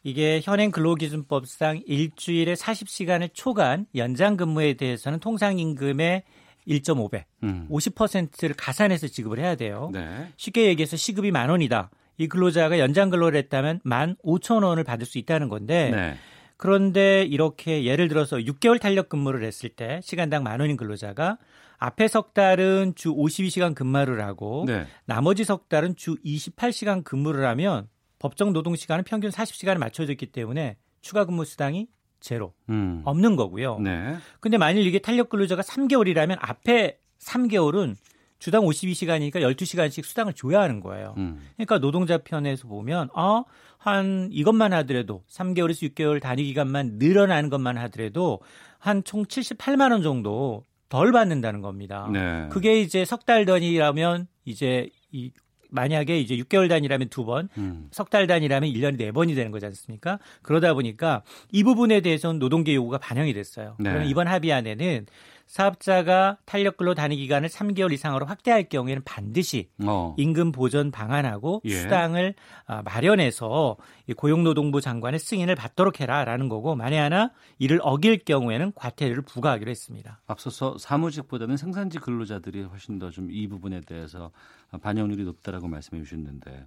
이게 현행 근로기준법상 일주일에 40시간을 초과한 연장 근무에 대해서는 통상임금의 1.5배, 음. 50%를 가산해서 지급을 해야 돼요. 네. 쉽게 얘기해서 시급이 만 원이다. 이 근로자가 연장 근로를 했다면 만 5천 원을 받을 수 있다는 건데 네. 그런데 이렇게 예를 들어서 6개월 탄력 근무를 했을 때 시간당 만 원인 근로자가 앞에 석 달은 주 52시간 근무를 하고 네. 나머지 석 달은 주 28시간 근무를 하면 법정 노동 시간은 평균 40시간에 맞춰져 있기 때문에 추가 근무 수당이 제로 음. 없는 거고요. 네. 근데 만일 이게 탄력 근로자가 3개월이라면 앞에 3개월은 주당 52시간이니까 12시간씩 수당을 줘야 하는 거예요. 음. 그러니까 노동자 편에서 보면 어, 한 이것만 하더라도 3개월에서 6개월 단위 기간만 늘어나는 것만 하더라도 한 총 78만 원 정도 덜 받는다는 겁니다. 네. 그게 이제 석 달 단위라면 이제 이 만약에 이제 6개월 단위라면 두 번, 음. 석달 단위라면 1년에 네 번이 되는 거지 않습니까? 그러다 보니까 이 부분에 대해서는 노동계 요구가 반영이 됐어요. 네. 그러면 이번 합의안에는 사업자가 탄력 근로 단위 기간을 3개월 이상으로 확대할 경우에는 반드시 어. 임금 보전 방안하고 예. 수당을 아, 마련해서 고용노동부 장관의 승인을 받도록 해라라는 거고 만에 하나 이를 어길 경우에는 과태료를 부과하기로 했습니다. 앞서서 사무직보다는 생산직 근로자들이 훨씬 더 좀 이 부분에 대해서 반영률이 높다라고 말씀해 주셨는데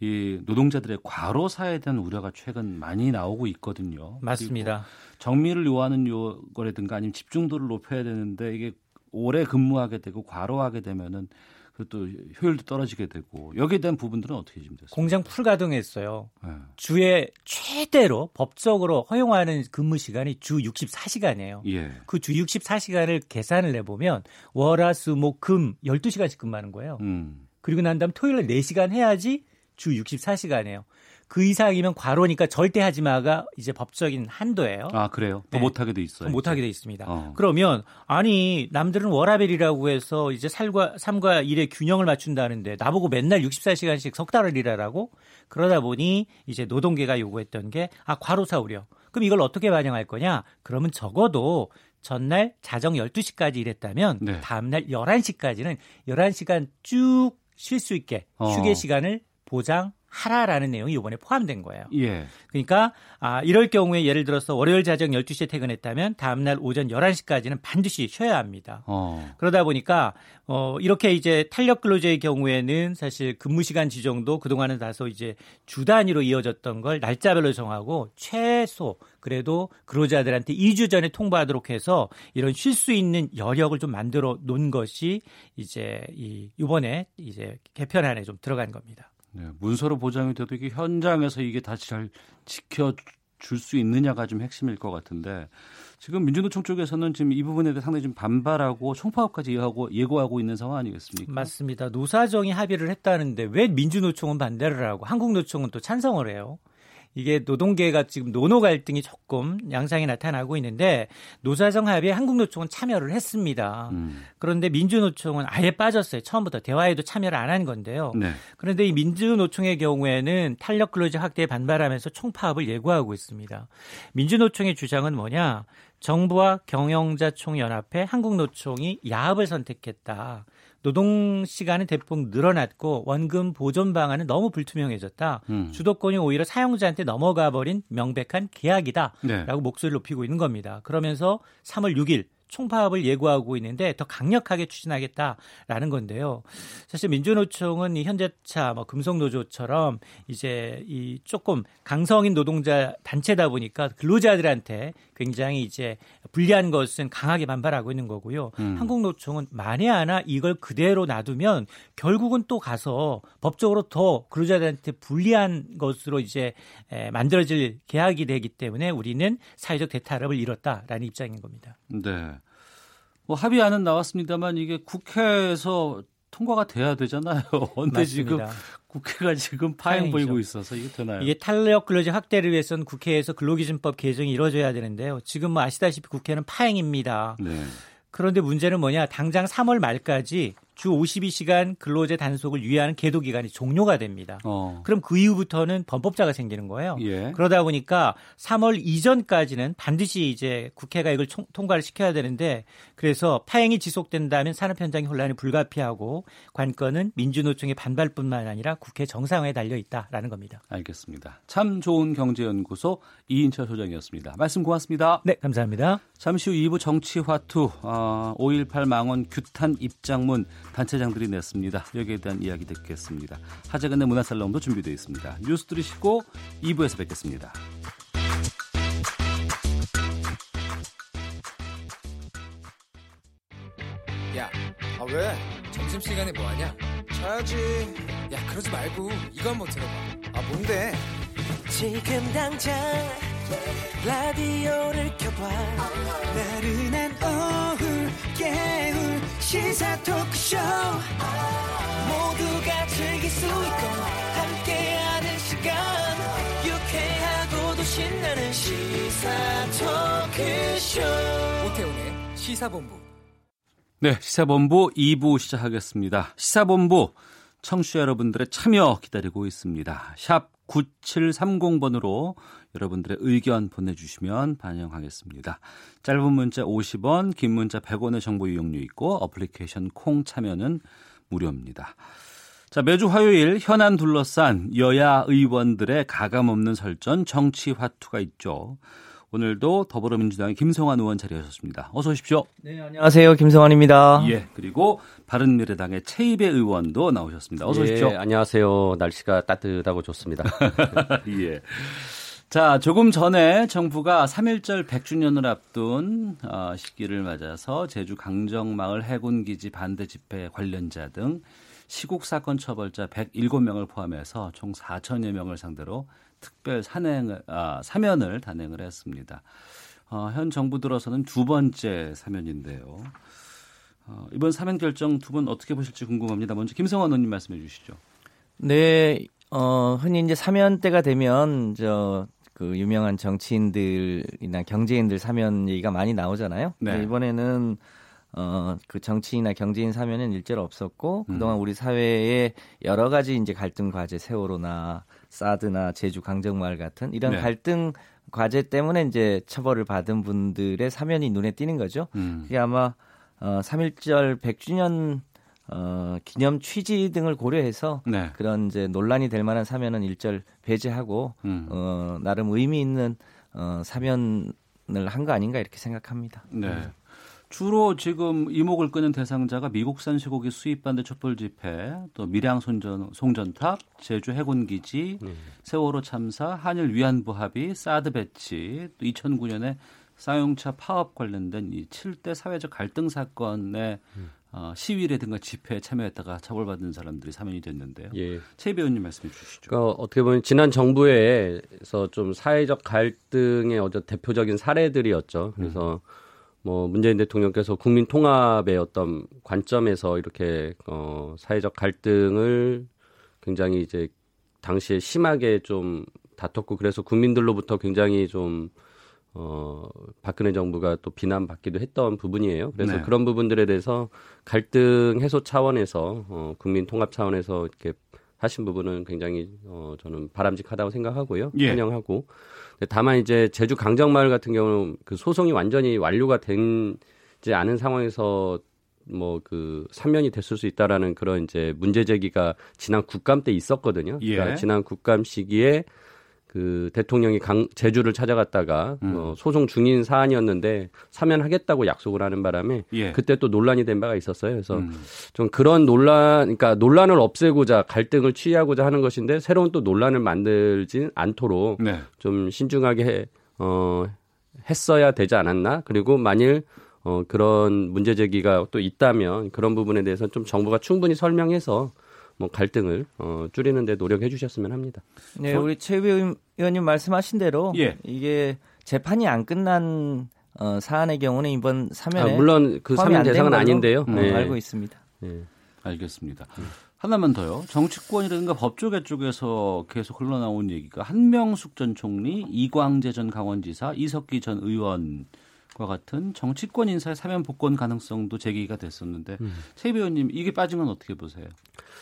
이 노동자들의 과로사에 대한 우려가 최근 많이 나오고 있거든요. 맞습니다. 정밀을 요하는 요거라든가 아니면 집중도를 높여야 되는데 이게 오래 근무하게 되고 과로하게 되면은 그또 효율도 떨어지게 되고 여기에 대한 부분들은 어떻게 좀 됐어요? 공장 풀 가동했어요. 네. 주에 최대로 법적으로 허용하는 근무 시간이 주 64시간이에요. 예. 그주 64시간을 계산을 내보면 월화수목금 12시간씩 근무하는 거예요. 음. 그리고 난 다음 토요일 날 4시간 해야지 주 64시간이에요. 그 이상이면 과로니까 절대 하지 마가 이제 법적인 한도예요. 아 그래요? 더 네. 못하게 돼 있어요. 못하게 돼 있습니다. 어. 그러면 아니 남들은 워라벨이라고 해서 이제 살과 삶과 일의 균형을 맞춘다는데 나보고 맨날 64시간씩 석 달을 일하라고 그러다 보니 이제 노동계가 요구했던 게 아 과로사 우려. 그럼 이걸 어떻게 반영할 거냐? 그러면 적어도 전날 자정 12시까지 일했다면 네. 다음날 11시까지는 11시간 쭉 쉴 수 있게 어. 휴게 시간을 보장 하라라는 내용이 이번에 포함된 거예요. 예. 그러니까 아, 이럴 경우에 예를 들어서 월요일 자정 12시에 퇴근했다면 다음 날 오전 11시까지는 반드시 쉬어야 합니다. 어. 그러다 보니까 어, 이렇게 이제 탄력 근로제의 경우에는 사실 근무 시간 지정도 그동안은 다소 이제 주 단위로 이어졌던 걸 날짜별로 정하고 최소 그래도 근로자들한테 2주 전에 통보하도록 해서 이런 쉴 수 있는 여력을 좀 만들어 놓은 것이 이제 이 이번에 이제 개편안에 좀 들어간 겁니다. 네, 문서로 보장이 돼도 이게 현장에서 이게 다시 잘 지켜 줄수 있느냐가 좀 핵심일 것 같은데 지금 민주노총 쪽에서는 지금 이 부분에 대해 상당히 좀 반발하고 총파업까지 예고하고, 예고하고 있는 상황 아니겠습니까? 맞습니다. 노사정이 합의를 했다는데 왜 민주노총은 반대를 하고 한국노총은 또 찬성을 해요? 이게 노동계가 지금 노노 갈등이 조금 양상이 나타나고 있는데 노사정 합의에 한국노총은 참여를 했습니다. 음. 그런데 민주노총은 아예 빠졌어요. 처음부터 대화에도 참여를 안 한 건데요. 네. 그런데 이 민주노총의 경우에는 탄력 근로제 확대에 반발하면서 총파업을 예고하고 있습니다. 민주노총의 주장은 뭐냐? 정부와 경영자 총연합회 한국노총이 야합을 선택했다. 노동 시간은 대폭 늘어났고 원금 보존 방안은 너무 불투명해졌다. 음. 주도권이 오히려 사용자한테 넘어가 버린 명백한 계약이다라고 네. 목소리를 높이고 있는 겁니다. 그러면서 3월 6일 총파업을 예고하고 있는데 더 강력하게 추진하겠다라는 건데요. 사실 민주노총은 이 현대차, 뭐 금속노조처럼 이제 이 조금 강성인 노동자 단체다 보니까 근로자들한테 굉장히 이제 불리한 것은 강하게 반발하고 있는 거고요. 음. 한국노총은 만에 하나 이걸 그대로 놔두면 결국은 또 가서 법적으로 더 근로자들한테 불리한 것으로 이제 만들어질 계약이 되기 때문에 우리는 사회적 대타협을 이뤘다라는 입장인 겁니다. 네. 뭐 합의안은 나왔습니다만 이게 국회에서 통과가 돼야 되잖아요. 근데 지금 국회가 지금 파행 보이고 있어서 이게 되나요? 이게 탄력 근로제 확대를 위해서는 국회에서 근로기준법 개정이 이루어져야 되는데요. 지금 뭐 아시다시피 국회는 파행입니다. 네. 그런데 문제는 뭐냐? 당장 3월 말까지 주 52시간 근로제 단속을 유예하는 계도 기간이 종료가 됩니다. 어. 그럼 그 이후부터는 범법자가 생기는 거예요. 예. 그러다 보니까 3월 이전까지는 반드시 이제 국회가 이걸 총, 통과를 시켜야 되는데 그래서 파행이 지속된다면 산업 현장의 혼란이 불가피하고 관건은 민주노총의 반발뿐만 아니라 국회 정상화에 달려 있다라는 겁니다. 알겠습니다. 참 좋은 경제연구소 이인철 소장이었습니다. 말씀 고맙습니다. 네, 감사합니다. 잠시 후 2부 정치화투 어, 5.18 망원 규탄 입장문 단체장들이 냈습니다. 여기에 대한 이야기 듣겠습니다. 하재근의 문화살롱도 준비되어 있습니다. 뉴스 들으시고 2부에서 뵙겠습니다. 야, 아 왜? 점심시간에 뭐하냐? 자야지. 야, 그러지 말고 이거 한번 들어봐. 아, 뭔데? 지금 당장 라디오를 켜봐. 나른한 오후 깨울 시사 토크쇼. 모두가 즐길 수 있고 함께하는 시간. 유쾌하고도 신나는 시사 토크쇼. 오태훈의 시사본부. 네 시사본부 2부 시작하겠습니다. 시사본부 청취자 여러분들의 참여 기다리고 있습니다. 샵 9730번으로 여러분들의 의견 보내주시면 반영하겠습니다. 짧은 문자 50원, 긴 문자 100원의 정보 이용료 있고 어플리케이션 콩 참여는 무료입니다. 자, 매주 화요일 현안 둘러싼 여야 의원들의 가감없는 설전 정치 화투가 있죠. 오늘도 더불어민주당의 김성환 의원 자리하셨습니다. 어서 오십시오. 네, 안녕하세요. 김성환입니다. 예, 그리고 바른미래당의 최입배 의원도 나오셨습니다. 어서 오십시오. 예, 안녕하세요. 날씨가 따뜻하고 좋습니다. 예. 자, 조금 전에 정부가 3.1절 100주년을 앞둔 어, 시기를 맞아서 제주 강정마을 해군기지 반대 집회 관련자 등 시국 사건 처벌자 107명을 포함해서 총 4천여 명을 상대로 특별 산행을 아, 사면을 단행을 했습니다. 어, 현 정부 들어서는 두 번째 사면인데요. 어, 이번 사면 결정 두 분 어떻게 보실지 궁금합니다. 먼저 김성환 의원님 말씀해 주시죠. 네, 어, 흔히 이제 사면 때가 되면 저 그 유명한 정치인들이나 경제인들 사면 얘기가 많이 나오잖아요. 네. 이번에는 어, 그 정치인이나 경제인 사면은 일제로 없었고, 음. 그동안 우리 사회에 여러 가지 이제 갈등 과제, 세월호나 사드나 제주 강정마을 같은 이런 네. 갈등 과제 때문에 이제 처벌을 받은 분들의 사면이 눈에 띄는 거죠. 음. 그게 아마 어, 3.1절 100주년 어, 기념 취지 등을 고려해서 네. 그런 이제 논란이 될 만한 사면은 일절 배제하고 음. 어, 나름 의미 있는 어, 사면을 한 거 아닌가 이렇게 생각합니다. 네. 주로 지금 이목을 끄는 대상자가 미국산 쇠고기 수입반대 촛불 집회, 또 밀양 송전, 송전탑, 제주 해군 기지, 음. 세월호 참사, 한일 위안부 합의, 사드 배치, 또 2009년에 쌍용차 파업 관련된 이 7대 사회적 갈등 사건에 음. 어, 시위라든가 집회에 참여했다가 처벌받은 사람들이 사면이 됐는데요. 예. 최 배우님 말씀해 주시죠. 그러니까 어떻게 보면 지난 정부에서 좀 사회적 갈등의 어떤 대표적인 사례들이었죠. 그래서 음. 뭐 문재인 대통령께서 국민 통합의 어떤 관점에서 이렇게 어 사회적 갈등을 굉장히 이제 당시에 심하게 좀 다퉜고 그래서 국민들로부터 굉장히 좀 어, 박근혜 정부가 또 비난받기도 했던 부분이에요. 그래서 네. 그런 부분들에 대해서 갈등 해소 차원에서 어, 국민 통합 차원에서 이렇게 하신 부분은 굉장히 어, 저는 바람직하다고 생각하고요. 예. 환영하고. 다만 이제 제주 강정마을 같은 경우는 그 소송이 완전히 완료가 된지 않은 상황에서 뭐 그 사면이 됐을 수 있다라는 그런 이제 문제 제기가 지난 국감 때 있었거든요. 예. 그러니까 지난 국감 시기에 그 대통령이 강, 제주를 찾아갔다가 음. 어, 소송 중인 사안이었는데 사면하겠다고 약속을 하는 바람에 예. 그때 또 논란이 된 바가 있었어요. 그래서 음. 좀 그런 논란, 그러니까 논란을 없애고자 갈등을 취하고자 하는 것인데 새로운 또 논란을 만들진 않도록 네. 좀 신중하게 해, 어, 했어야 되지 않았나? 그리고 만일 어, 그런 문제 제기가 또 있다면 그런 부분에 대해서 좀 정부가 충분히 설명해서 뭐 갈등을 어, 줄이는 데 노력해 주셨으면 합니다. 네, 우리 최 의원님 말씀하신 대로 예. 이게 재판이 안 끝난 어, 사안의 경우는 이번 사면에 아, 물론 그 사면 대상은 아닌데요. 음, 네. 알고 있습니다. 네. 알겠습니다. 음. 하나만 더요. 정치권이라든가 법조계 쪽에서 계속 흘러나온 얘기가 한명숙 전 총리, 이광재 전 강원지사, 이석기 전 의원 과 같은 정치권 인사의 사면 복권 가능성도 제기가 됐었는데 음. 최 의원님 이게 빠진 건 어떻게 보세요?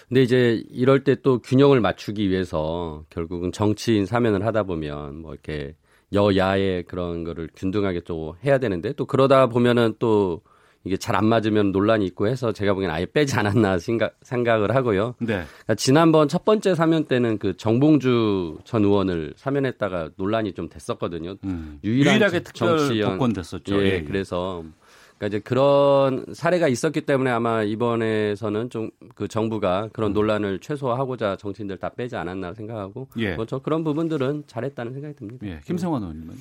근데 이제 이럴 때 또 균형을 맞추기 위해서 결국은 정치인 사면을 하다 보면 뭐 이렇게 여야의 그런 거를 균등하게 또 해야 되는데 또 그러다 보면은 또 이게 잘 안 맞으면 논란이 있고 해서 제가 보기엔 아예 빼지 않았나 생각, 생각을 하고요. 네. 그러니까 지난번 첫 번째 사면 때는 그 정봉주 전 의원을 사면했다가 논란이 좀 됐었거든요. 음. 유일하게 특별 복권 됐었죠. 예, 예, 그래서 그러니까 이제 그런 사례가 있었기 때문에 아마 이번에서는 좀 그 정부가 그런 음. 논란을 최소화하고자 정치인들 다 빼지 않았나 생각하고 예. 뭐 저 그런 부분들은 잘했다는 생각이 듭니다. 예. 김성환 의원님은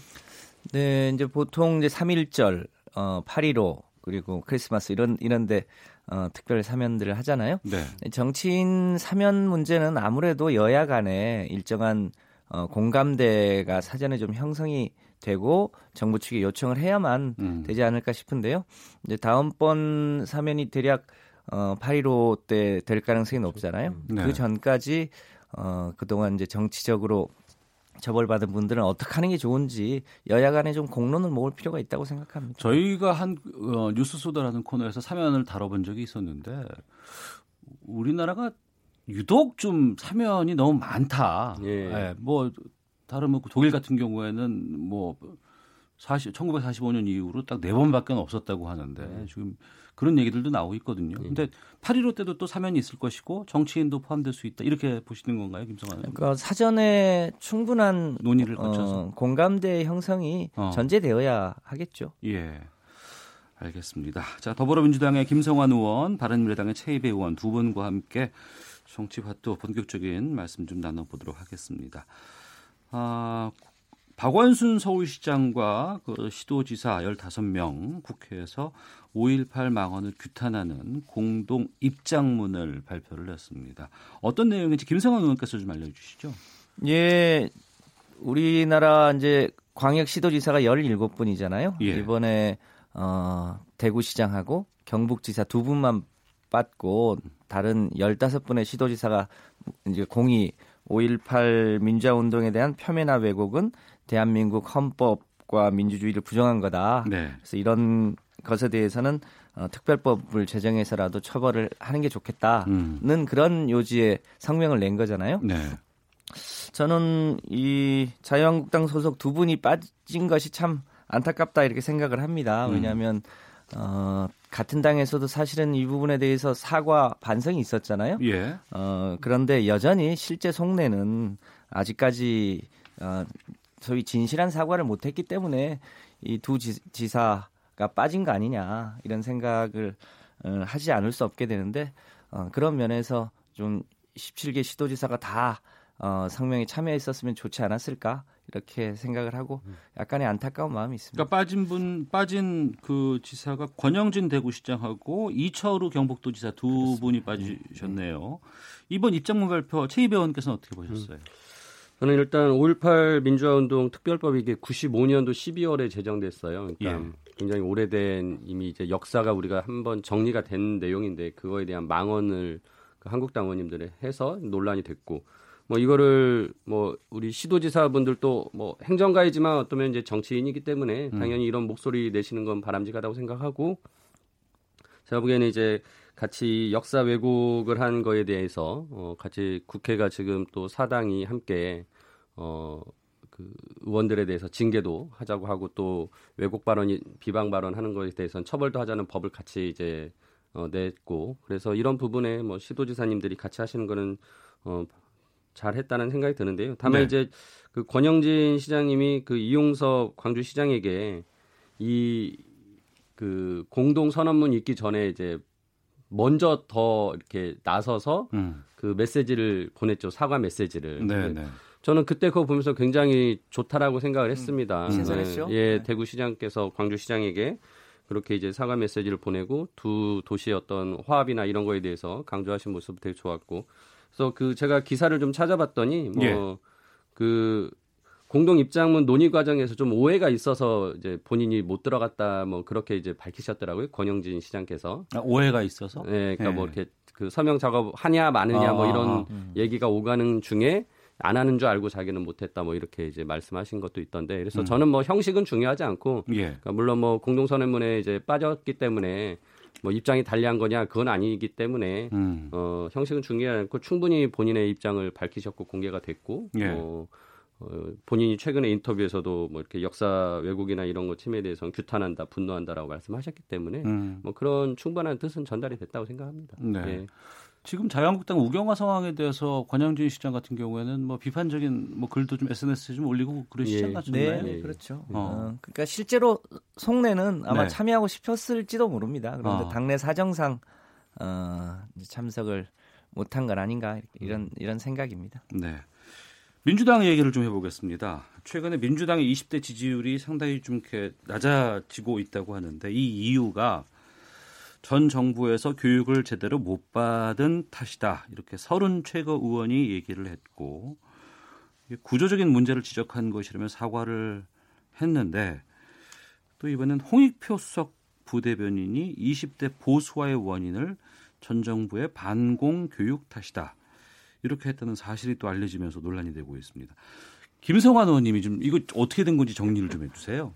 네, 이제 보통 이제 3.1절 어 8.15 그리고 크리스마스 이런 이런데 어, 특별 사면들을 하잖아요. 네. 정치인 사면 문제는 아무래도 여야 간에 일정한 어, 공감대가 사전에 좀 형성이 되고 정부 측에 요청을 해야만 음. 되지 않을까 싶은데요. 이제 다음번 사면이 대략 어, 8.15 때 될 가능성이 높잖아요. 네. 그 전까지 어, 그동안 이제 정치적으로 처벌받은 분들은 어떻게 하는 게 좋은지 여야 간에 좀 공론을 모을 필요가 있다고 생각합니다. 저희가 한 어, 뉴스 소다라는 코너에서 사면을 다뤄본 적이 있었는데 우리나라가 유독 좀 사면이 너무 많다. 예. 예 뭐 다른 뭐 독일 같은 경우에는 뭐 40, 1945년 이후로 딱 네 번밖에 없었다고 하는데 음. 지금 그런 얘기들도 나오고 있거든요. 예. 근데 8.15 때도 또 사면이 있을 것이고 정치인도 포함될 수 있다. 이렇게 보시는 건가요, 김성환 의원? 그러니까 사전에 충분한 논의를 거쳐서 어, 공감대 형성이 어. 전제되어야 하겠죠. 예. 알겠습니다. 자, 더불어민주당의 김성환 의원, 바른미래당의 최이배 의원 두 분과 함께 정치화도 본격적인 말씀 좀 나눠보도록 하겠습니다. 아, 박원순 서울시장과 그 시도지사 15명 국회에서 5.18 망언을 규탄하는 공동 입장문을 발표를 했습니다. 어떤 내용인지 김성환 의원께서 좀 알려주시죠. 예, 우리나라 이제 광역 시도지사가 17분이잖아요. 예. 이번에 어, 대구시장하고 경북지사 두 분만 받고 다른 15분의 시도지사가 이제 공이 5.18 민주화운동에 대한 폄훼나 왜곡은 대한민국 헌법과 민주주의를 부정한 거다. 네. 그래서 이런 것에 대해서는 어, 특별법을 제정해서라도 처벌을 하는 게 좋겠다는 음. 그런 요지의 성명을 낸 거잖아요. 네. 저는 이 자유한국당 소속 두 분이 빠진 것이 참 안타깝다 이렇게 생각을 합니다. 음. 왜냐하면 어, 같은 당에서도 사실은 이 부분에 대해서 사과 반성이 있었잖아요. 예. 어, 그런데 여전히 실제 속내는 아직까지 어, 소위 진실한 사과를 못했기 때문에 이 두 지사 가 빠진 거 아니냐 이런 생각을 어, 하지 않을 수 없게 되는데 어, 그런 면에서 좀 17개 시도지사가 다 어, 성명에 참여했었으면 좋지 않았을까 이렇게 생각을 하고 음. 약간의 안타까운 마음이 있습니다. 그러니까 빠진 분 빠진 그 지사가 권영진 대구시장하고 이철우 경북도지사 두 그렇습니다. 분이 빠지셨네요. 이번 입장문 발표 최희배 의원께서는 어떻게 보셨어요? 음. 저는 일단 5.18 민주화운동 특별법이 이게 95년도 12월에 제정됐어요. 그러니까 예. 굉장히 오래된 이미 이제 역사가 우리가 한번 정리가 된 내용인데 그거에 대한 망언을 그 한국당 의원님들이 해서 논란이 됐고 뭐 이거를 뭐 우리 시도지사분들도 뭐 행정가이지만 어쩌면 이제 정치인이기 때문에 음. 당연히 이런 목소리 내시는 건 바람직하다고 생각하고 제가 보기에는 이제 같이 역사 왜곡을 한 거에 대해서 어 같이 국회가 지금 또 사당이 함께 어 그 의원들에 대해서 징계도 하자고 하고 또 왜곡 발언이 비방 발언하는 거에 대해서는 처벌도 하자는 법을 같이 이제 어 냈고 그래서 이런 부분에 뭐 시도지사님들이 같이 하시는 거는 어 잘했다는 생각이 드는데요. 다만 네. 이제 그 권영진 시장님이 그 이용석 광주시장에게 이 그 공동 선언문 읽기 전에 이제 먼저 더 이렇게 나서서 음. 그 메시지를 보냈죠 사과 메시지를. 네, 네. 저는 그때 그거 보면서 굉장히 좋다라고 생각을 했습니다. 음, 신선했죠. 네, 예, 네. 대구시장께서 광주시장에게 그렇게 이제 사과 메시지를 보내고 두 도시의 어떤 화합이나 이런 거에 대해서 강조하신 모습 되게 좋았고 그래서 그 제가 기사를 좀 찾아봤더니 뭐그 예. 공동 입장문 논의 과정에서 좀 오해가 있어서 이제 본인이 못 들어갔다 뭐 그렇게 이제 밝히셨더라고요 권영진 시장께서 아, 오해가 있어서 네 그러니까 네. 뭐 이렇게 그 서명 작업 하냐 마느냐 아, 뭐 이런 아, 음. 얘기가 오가는 중에 안 하는 줄 알고 자기는 못했다 뭐 이렇게 이제 말씀하신 것도 있던데 그래서 음. 저는 뭐 형식은 중요하지 않고 예. 그러니까 물론 뭐 공동선언문에 이제 빠졌기 때문에 뭐 입장이 달리한 거냐 그건 아니기 때문에 음. 어, 형식은 중요하지 않고 충분히 본인의 입장을 밝히셨고 공개가 됐고 예. 어, 어, 본인이 최근에 인터뷰에서도 뭐 이렇게 역사 왜곡이나 이런 거 침해에 대해서는 규탄한다, 분노한다라고 말씀하셨기 때문에 음. 뭐 그런 충분한 뜻은 전달이 됐다고 생각합니다. 네. 예. 지금 자유한국당 우경화 상황에 대해서 권영진 시장 같은 경우에는 뭐 비판적인 뭐 글도 좀 SNS에 좀 올리고 그러시지 예. 않았나요? 네, 예. 그렇죠. 어. 어. 그러니까 실제로 속내는 아마 네. 참여하고 싶었을지도 모릅니다. 그런데 어. 당내 사정상 어, 참석을 못한 건 아닌가 이런 이런 생각입니다. 네. 민주당 얘기를 좀 해보겠습니다. 최근에 민주당의 20대 지지율이 상당히 좀 이렇게 낮아지고 있다고 하는데 이 이유가 전 정부에서 교육을 제대로 못 받은 탓이다. 이렇게 서른 최고 의원이 얘기를 했고 구조적인 문제를 지적한 것이라면 사과를 했는데 또 이번엔 홍익표 수석 부대변인이 20대 보수화의 원인을 전 정부의 반공 교육 탓이다. 이렇게 했다는 사실이 또 알려지면서 논란이 되고 있습니다. 김성환 의원님이 좀 이거 어떻게 된 건지 정리를 좀 해주세요.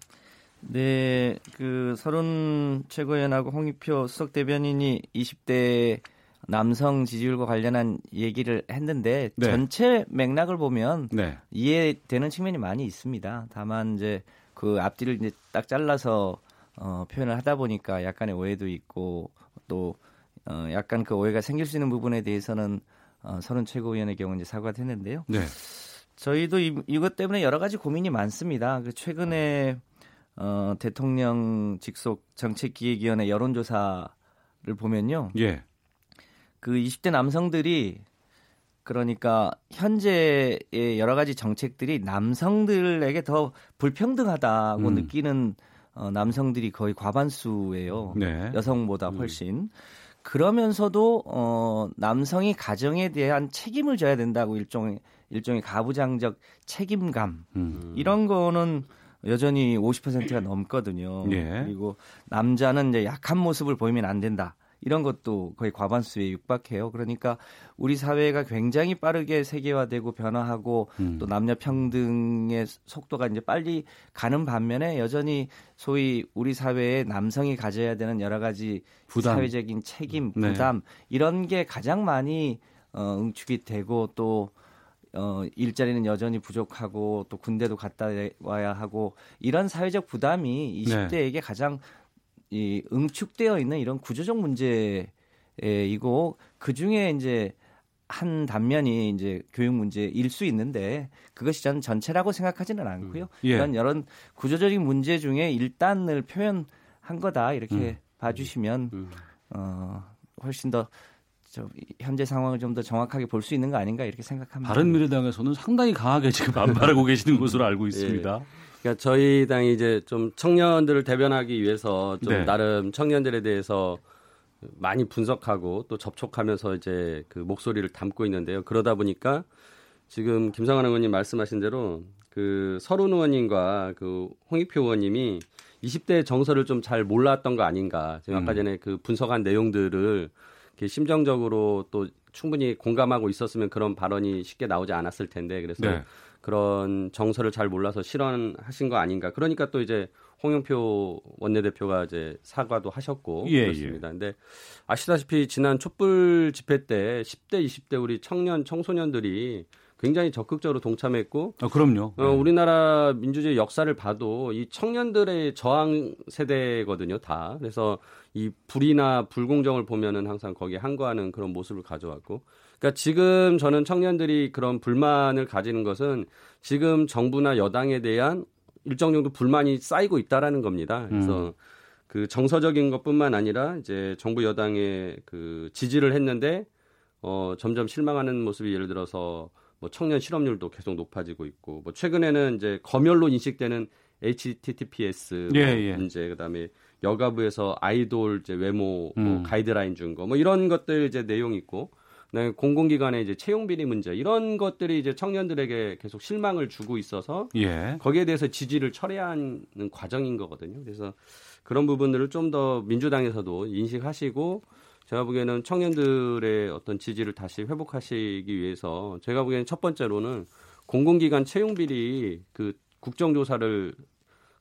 네, 그 서른 최고위원하고 홍익표 수석 대변인이 20대 남성 지지율과 관련한 얘기를 했는데 네. 전체 맥락을 보면 네. 이해되는 측면이 많이 있습니다. 다만 이제 그 앞뒤를 이제 딱 잘라서 어, 표현을 하다 보니까 약간의 오해도 있고 또 어, 약간 그 오해가 생길 수 있는 부분에 대해서는 어, 서른 최고위원의 경우 이제 사과를 했는데요. 네. 저희도 이, 이것 때문에 여러 가지 고민이 많습니다. 그 최근에 어, 대통령 직속 정책기획위원회 여론조사를 보면요. 예. 그 20대 남성들이 그러니까 현재의 여러 가지 정책들이 남성들에게 더 불평등하다고 음. 느끼는 어, 남성들이 거의 과반수예요. 네. 여성보다 음. 훨씬. 음. 그러면서도 어, 남성이 가정에 대한 책임을 져야 된다고 일종의 일종의 가부장적 책임감 음. 이런 거는 여전히 50%가 넘거든요. 예. 그리고 남자는 이제 약한 모습을 보이면 안 된다. 이런 것도 거의 과반수에 육박해요. 그러니까 우리 사회가 굉장히 빠르게 세계화되고 변화하고 음. 또 남녀 평등의 속도가 이제 빨리 가는 반면에 여전히 소위 우리 사회에 남성이 가져야 되는 여러 가지 부담. 사회적인 책임, 네. 부담 네. 이런 게 가장 많이 어, 응축이 되고 또 어, 일자리는 여전히 부족하고 또 군대도 갔다 와야 하고 이런 사회적 부담이 20대에게 네. 가장 이 응축되어 있는 이런 구조적 문제이고 그 중에 이제 한 단면이 이제 교육 문제일 수 있는데 그것이 저는 전체라고 생각하지는 않고요. 음. 예. 이런 여러 구조적인 문제 중에 일단을 표현한 거다 이렇게 음. 봐주시면 음. 어, 훨씬 더 현재 상황을 좀 더 정확하게 볼 수 있는 거 아닌가 이렇게 생각합니다. 바른 미래당에서는 상당히 강하게 지금 반발하고 계시는 것으로 알고 있습니다. 예. 그러니까 저희 당이 이제 좀 청년들을 대변하기 위해서 좀 네. 나름 청년들에 대해서 많이 분석하고 또 접촉하면서 이제 그 목소리를 담고 있는데요. 그러다 보니까 지금 김성환 의원님 말씀하신 대로 그 서른 의원님과 그 홍익표 의원님이 20대 정서를 좀 잘 몰랐던 거 아닌가. 제가 아까 음. 전에 그 분석한 내용들을 심정적으로 또 충분히 공감하고 있었으면 그런 발언이 쉽게 나오지 않았을 텐데 그래서 네. 그런 정서를 잘 몰라서 실언하신 거 아닌가. 그러니까 또 이제 홍영표 원내대표가 이제 사과도 하셨고 예, 그렇습니다. 예. 근데 아시다시피 지난 촛불 집회 때 10대, 20대 우리 청년 청소년들이 굉장히 적극적으로 동참했고 아, 그럼요. 어, 네. 우리나라 민주주의 역사를 봐도 이 청년들의 저항 세대거든요, 다. 그래서 이 불이나 불공정을 보면은 항상 거기에 항거하는 그런 모습을 가져왔고 그러니까 지금 저는 청년들이 그런 불만을 가지는 것은 지금 정부나 여당에 대한 일정 정도 불만이 쌓이고 있다라는 겁니다. 그래서 음. 그 정서적인 것뿐만 아니라 이제 정부 여당에 그 지지를 했는데 어 점점 실망하는 모습이 예를 들어서 뭐 청년 실업률도 계속 높아지고 있고 뭐 최근에는 이제 검열로 인식되는 HTTPS 예, 뭐 예. 문제 그다음에 여가부에서 아이돌 이제 외모 뭐 음. 뭐 가이드라인 준 거 뭐 이런 것들 이제 내용 있고 네, 공공기관의 이제 채용 비리 문제 이런 것들이 이제 청년들에게 계속 실망을 주고 있어서 예. 거기에 대해서 지지를 철회하는 과정인 거거든요. 그래서 그런 부분들을 좀 더 민주당에서도 인식하시고 제가 보기에는 청년들의 어떤 지지를 다시 회복하시기 위해서 제가 보기에는 첫 번째로는 공공기관 채용 비리 그 국정조사를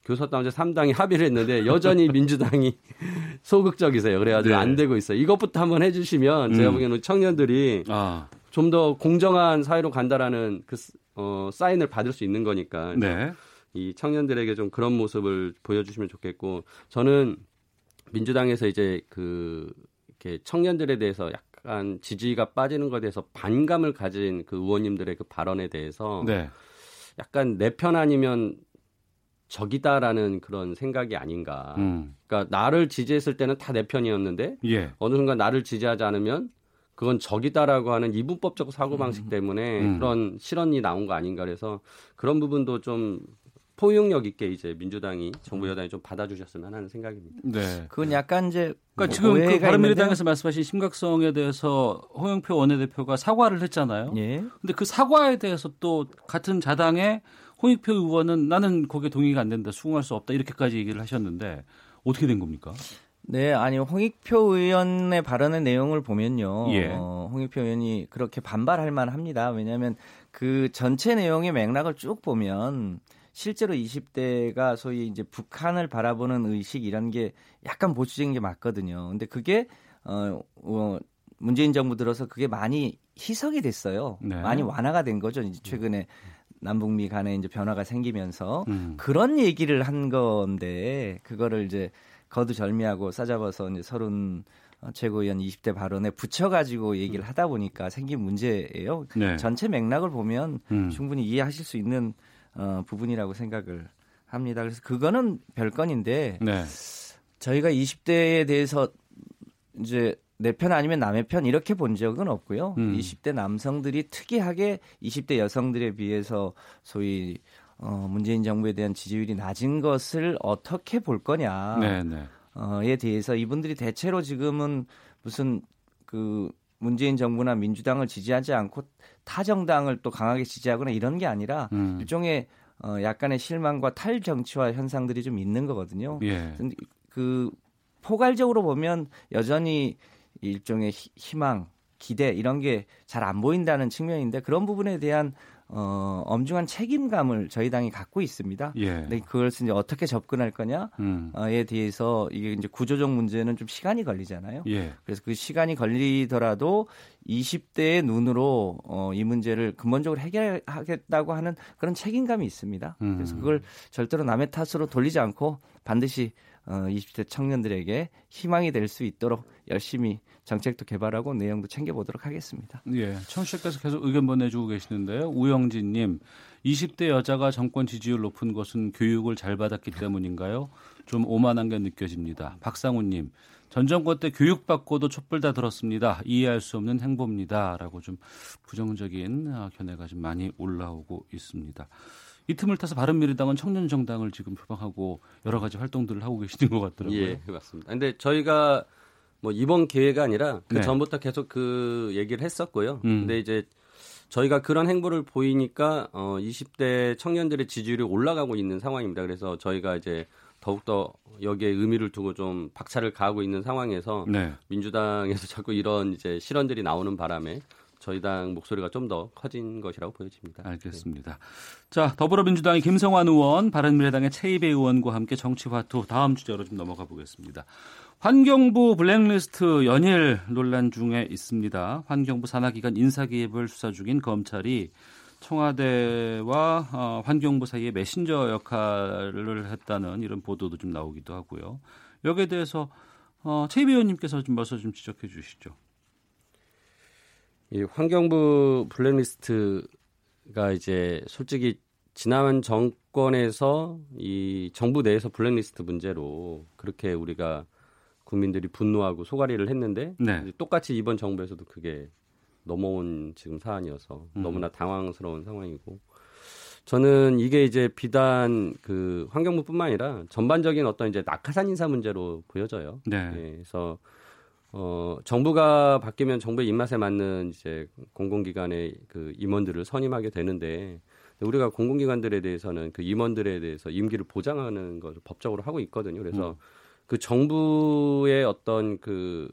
교섭단체 3당이 합의를 했는데 여전히 민주당이 소극적이세요. 그래가지고 네. 안 되고 있어요. 이것부터 한번 해주시면 제가 음. 보기에는 청년들이 아. 좀더 공정한 사회로 간다라는 그 어, 사인을 받을 수 있는 거니까 네. 이 청년들에게 좀 그런 모습을 보여주시면 좋겠고 저는 민주당에서 이제 그 이렇게 청년들에 대해서 약간 지지가 빠지는 것에 대해서 반감을 가진 그 의원님들의 그 발언에 대해서 네. 약간 내 편 아니면 적이다라는 그런 생각이 아닌가. 음. 그러니까 나를 지지했을 때는 다 내 편이었는데 예. 어느 순간 나를 지지하지 않으면 그건 적이다라고 하는 이분법적 사고방식 음. 때문에 음. 그런 실언이 나온 거 아닌가 그래서 그런 부분도 좀 포용력 있게 이제 민주당이 정부 여당이 좀 받아주셨으면 하는 생각입니다. 네. 그건 약간 이제 그러니까 뭐 지금 그 바른미래당에서 말씀하신 심각성에 대해서 홍영표 원내대표가 사과를 했잖아요. 예. 근데 그 사과에 대해서 또 같은 자당의 홍익표 의원은 나는 거기에 동의가 안 된다, 수긍할 수 없다 이렇게까지 얘기를 하셨는데 어떻게 된 겁니까? 네, 아니 홍익표 의원의 발언의 내용을 보면요, 예. 어, 홍익표 의원이 그렇게 반발할 만합니다. 왜냐하면 그 전체 내용의 맥락을 쭉 보면 실제로 20대가 소위 이제 북한을 바라보는 의식 이런 게 약간 보수적인 게 맞거든요. 근데 그게 어, 어 문재인 정부 들어서 그게 많이 희석이 됐어요. 네. 많이 완화가 된 거죠. 이제 최근에 남북미 간에 이제 변화가 생기면서 음. 그런 얘기를 한 건데 그거를 이제 거두절미하고 싸잡아서 이제 서른 최고위원 20대 발언에 붙여가지고 얘기를 하다 보니까 생긴 문제예요. 네. 전체 맥락을 보면 음. 충분히 이해하실 수 있는 어, 부분이라고 생각을 합니다. 그래서 그거는 별건인데 네. 저희가 20대에 대해서 이제 내 편 아니면 남의 편 이렇게 본 적은 없고요. 음. 20대 남성들이 특이하게 20대 여성들에 비해서 소위 어, 문재인 정부에 대한 지지율이 낮은 것을 어떻게 볼 거냐. 네, 네. 어,에 대해서 이분들이 대체로 지금은 무슨 그 문재인 정부나 민주당을 지지하지 않고 타 정당을 또 강하게 지지하거나 이런 게 아니라 음. 일종의 어, 약간의 실망과 탈정치화 현상들이 좀 있는 거거든요. 예. 그 포괄적으로 보면 여전히 일종의 희망, 기대 이런 게 잘 안 보인다는 측면인데 그런 부분에 대한 어, 엄중한 책임감을 저희 당이 갖고 있습니다. 예. 근데 그걸 이제 어떻게 접근할 거냐에 음. 대해서 이게 이제 구조적 문제는 좀 시간이 걸리잖아요. 예. 그래서 그 시간이 걸리더라도 20대의 눈으로 어, 이 문제를 근본적으로 해결하겠다고 하는 그런 책임감이 있습니다. 음. 그래서 그걸 절대로 남의 탓으로 돌리지 않고 반드시 어, 20대 청년들에게 희망이 될 수 있도록 열심히 정책도 개발하고 내용도 챙겨보도록 하겠습니다. 예, 청취자께서 계속 의견 보내주고 계시는데요. 우영진님, 20대 여자가 정권 지지율 높은 것은 교육을 잘 받았기 때문인가요? 좀 오만한 게 느껴집니다. 박상우님, 전 정권 때 교육받고도 촛불 다 들었습니다. 이해할 수 없는 행보입니다. 라고 좀 부정적인 아, 견해가 좀 많이 올라오고 있습니다. 이 틈을 타서 바른미래당은 청년 정당을 지금 표방하고 여러 가지 활동들을 하고 계시는 것 같더라고요. 예, 맞습니다. 근데 저희가 뭐 이번 기회가 아니라 그 네. 전부터 계속 그 얘기를 했었고요. 음. 근데 이제 저희가 그런 행보를 보이니까 어 20대 청년들의 지지율이 올라가고 있는 상황입니다. 그래서 저희가 이제 더욱더 여기에 의미를 두고 좀 박차를 가하고 있는 상황에서 네. 민주당에서 자꾸 이런 이제 실언들이 나오는 바람에 저희 당 목소리가 좀 더 커진 것이라고 보여집니다. 알겠습니다. 네. 자, 더불어민주당의 김성환 의원, 바른미래당의 최이배 의원과 함께 정치화투 다음 주제로 좀 넘어가 보겠습니다. 환경부 블랙리스트 연일 논란 중에 있습니다. 환경부 산하기관 인사개입을 수사 중인 검찰이 청와대와 어, 환경부 사이에 메신저 역할을 했다는 이런 보도도 좀 나오기도 하고요. 여기에 대해서 어, 최 의원님께서 좀 먼저 좀 지적해 주시죠. 이 환경부 블랙리스트가 이제 솔직히 지난 정권에서 이 정부 내에서 블랙리스트 문제로 그렇게 우리가 국민들이 분노하고 소가리를 했는데 네. 똑같이 이번 정부에서도 그게 넘어온 지금 사안이어서 음. 너무나 당황스러운 상황이고 저는 이게 이제 비단 그 환경부뿐만 아니라 전반적인 어떤 이제 낙하산 인사 문제로 보여져요. 네. 예, 그래서 어 정부가 바뀌면 정부의 입맛에 맞는 이제 공공기관의 그 임원들을 선임하게 되는데 우리가 공공기관들에 대해서는 그 임원들에 대해서 임기를 보장하는 것을 법적으로 하고 있거든요. 그래서 음. 그 정부의 어떤 그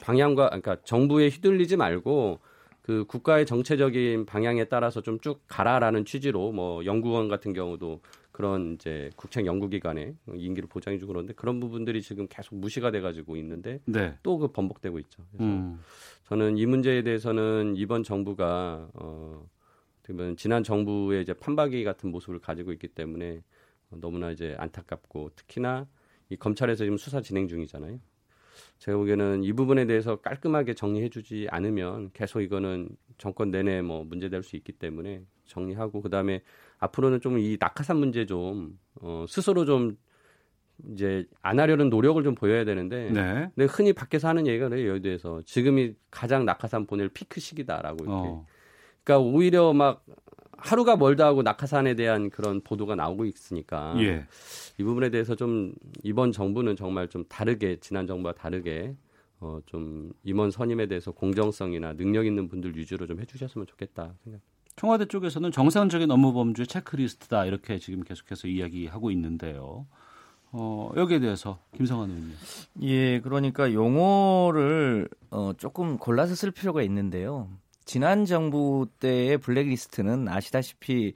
방향과 그러니까 정부에 휘둘리지 말고 그 국가의 정체적인 방향에 따라서 좀 쭉 가라라는 취지로 뭐 연구원 같은 경우도 그런 이제 국책 연구기관에 임기를 보장해주고 그런데 그런 부분들이 지금 계속 무시가 돼가지고 있는데 네. 또그 번복되고 있죠. 그래서 음. 저는 이 문제에 대해서는 이번 정부가 어 그러면 지난 정부의 이제 판박이 같은 모습을 가지고 있기 때문에 너무나 이제 안타깝고 특히나 이 검찰에서 지금 수사 진행 중이잖아요. 제가 보기에는 이 부분에 대해서 깔끔하게 정리해주지 않으면 계속 이거는 정권 내내 뭐 문제될 수 있기 때문에 정리하고 그 다음에 앞으로는 좀 이 낙하산 문제 좀 어, 스스로 좀 이제 안 하려는 노력을 좀 보여야 되는데 네. 근데 흔히 밖에서 하는 얘기가 그래요 여의도에서 지금이 가장 낙하산 보낼 피크 시기다라고 이렇게 어. 그러니까 오히려 막 하루가 멀다 하고 낙하산에 대한 그런 보도가 나오고 있으니까 예. 이 부분에 대해서 좀 이번 정부는 정말 좀 다르게 지난 정부와 다르게 어, 좀 임원 선임에 대해서 공정성이나 능력 있는 분들 위주로 좀 해주셨으면 좋겠다 생각. 청와대 쪽에서는 정상적인 업무 범주의 체크리스트다 이렇게 지금 계속해서 이야기하고 있는데요. 어, 여기에 대해서 김성환 의원님. 예, 그러니까 용어를 어, 조금 골라서 쓸 필요가 있는데요. 지난 정부 때의 블랙리스트는 아시다시피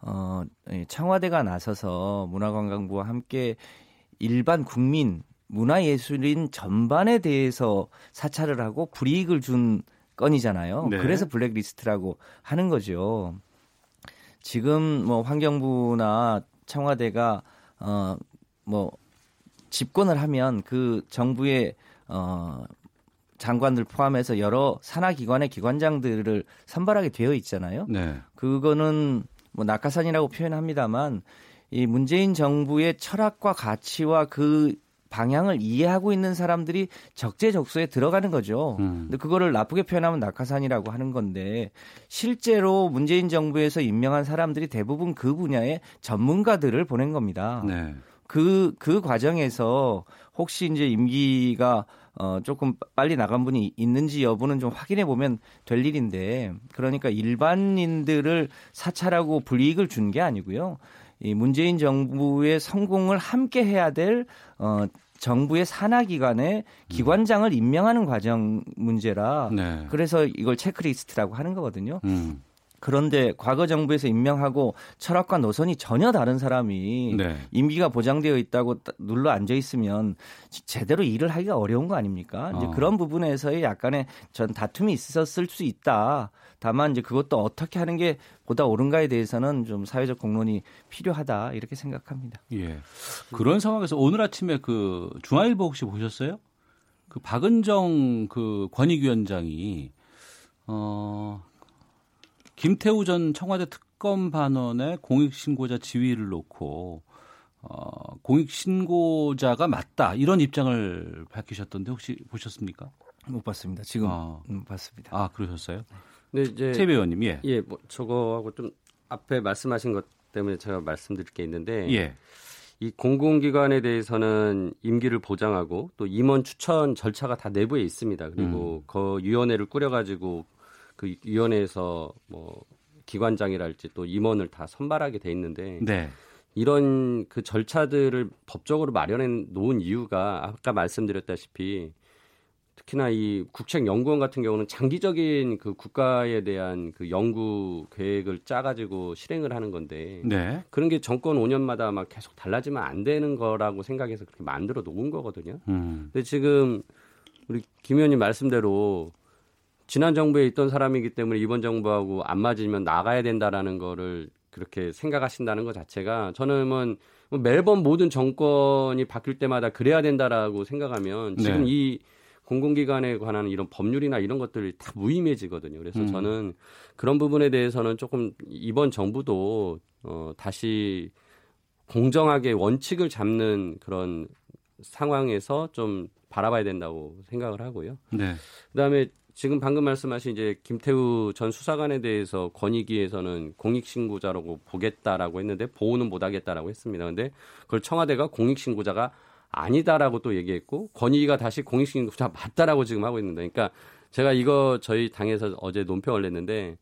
어, 청와대가 나서서 문화관광부와 함께 일반 국민 문화예술인 전반에 대해서 사찰을 하고 불이익을 준 건이잖아요. 네. 그래서 블랙리스트라고 하는 거죠. 지금 뭐 환경부나 청와대가 어 뭐 집권을 하면 그 정부의 어 장관들 포함해서 여러 산하 기관의 기관장들을 선발하게 되어 있잖아요. 네. 그거는 뭐 낙하산이라고 표현합니다만 이 문재인 정부의 철학과 가치와 그 방향을 이해하고 있는 사람들이 적재적소에 들어가는 거죠. 음. 근데 그거를 나쁘게 표현하면 낙하산이라고 하는 건데 실제로 문재인 정부에서 임명한 사람들이 대부분 그 분야의 전문가들을 보낸 겁니다. 네. 그, 그 과정에서 혹시 이제 임기가 어, 조금 빨리 나간 분이 있는지 여부는 좀 확인해 보면 될 일인데 그러니까 일반인들을 사찰하고 불이익을 준 게 아니고요. 이 문재인 정부의 성공을 함께 해야 될 어, 정부의 산하기관의 기관장을 임명하는 과정 문제라 네. 그래서 이걸 체크리스트라고 하는 거거든요. 음. 그런데 과거 정부에서 임명하고 철학과 노선이 전혀 다른 사람이 네. 임기가 보장되어 있다고 눌러 앉아 있으면 제대로 일을 하기가 어려운 거 아닙니까? 이제 어. 그런 부분에서의 약간의 전 다툼이 있었을 수 있다. 다만 이제 그것도 어떻게 하는 게 보다 옳은가에 대해서는 좀 사회적 공론이 필요하다 이렇게 생각합니다. 예. 그런 상황에서 오늘 아침에 그 중앙일보 혹시 보셨어요? 그 박은정 그 권익위원장이 어 김태우 전 청와대 특검 반원의 공익신고자 지위를 놓고 어, 공익 신고자가 맞다 이런 입장을 밝히셨던데 혹시 보셨습니까? 못 봤습니다. 지금 아. 음, 봤습니다. 아 그러셨어요? 네 이제 최 배우님 예. 예, 뭐 저거하고 좀 앞에 말씀하신 것 때문에 제가 말씀드릴 게 있는데 예. 이 공공기관에 대해서는 임기를 보장하고 또 임원 추천 절차가 다 내부에 있습니다. 그리고 음. 그 위원회를 꾸려가지고 그 위원회에서 뭐 기관장이랄지 또 임원을 다 선발하게 돼 있는데 네. 이런 그 절차들을 법적으로 마련해 놓은 이유가 아까 말씀드렸다시피 특히나 이 국책연구원 같은 경우는 장기적인 그 국가에 대한 그 연구 계획을 짜가지고 실행을 하는 건데 네. 그런 게 정권 5년마다 막 계속 달라지면 안 되는 거라고 생각해서 그렇게 만들어 놓은 거거든요. 음. 근데 지금 우리 김 의원님 말씀대로 지난 정부에 있던 사람이기 때문에 이번 정부하고 안 맞으면 나가야 된다라는 거를 그렇게 생각하신다는 것 자체가 저는 뭐 매번 모든 정권이 바뀔 때마다 그래야 된다라고 생각하면 지금 네. 이 공공기관에 관한 이런 법률이나 이런 것들이 다 무의미해지거든요. 그래서 음. 저는 그런 부분에 대해서는 조금 이번 정부도 어, 다시 공정하게 원칙을 잡는 그런 상황에서 좀 바라봐야 된다고 생각을 하고요. 네. 그다음에 지금 방금 말씀하신 이제 김태우 전 수사관에 대해서 권익위에서는 공익신고자라고 보겠다라고 했는데 보호는 못하겠다라고 했습니다. 근데 그걸 청와대가 공익신고자가 아니다라고 또 얘기했고 권익위가 다시 공익신고자 맞다라고 지금 하고 있는데 그러니까 제가 이거 저희 당에서 어제 논평을 냈는데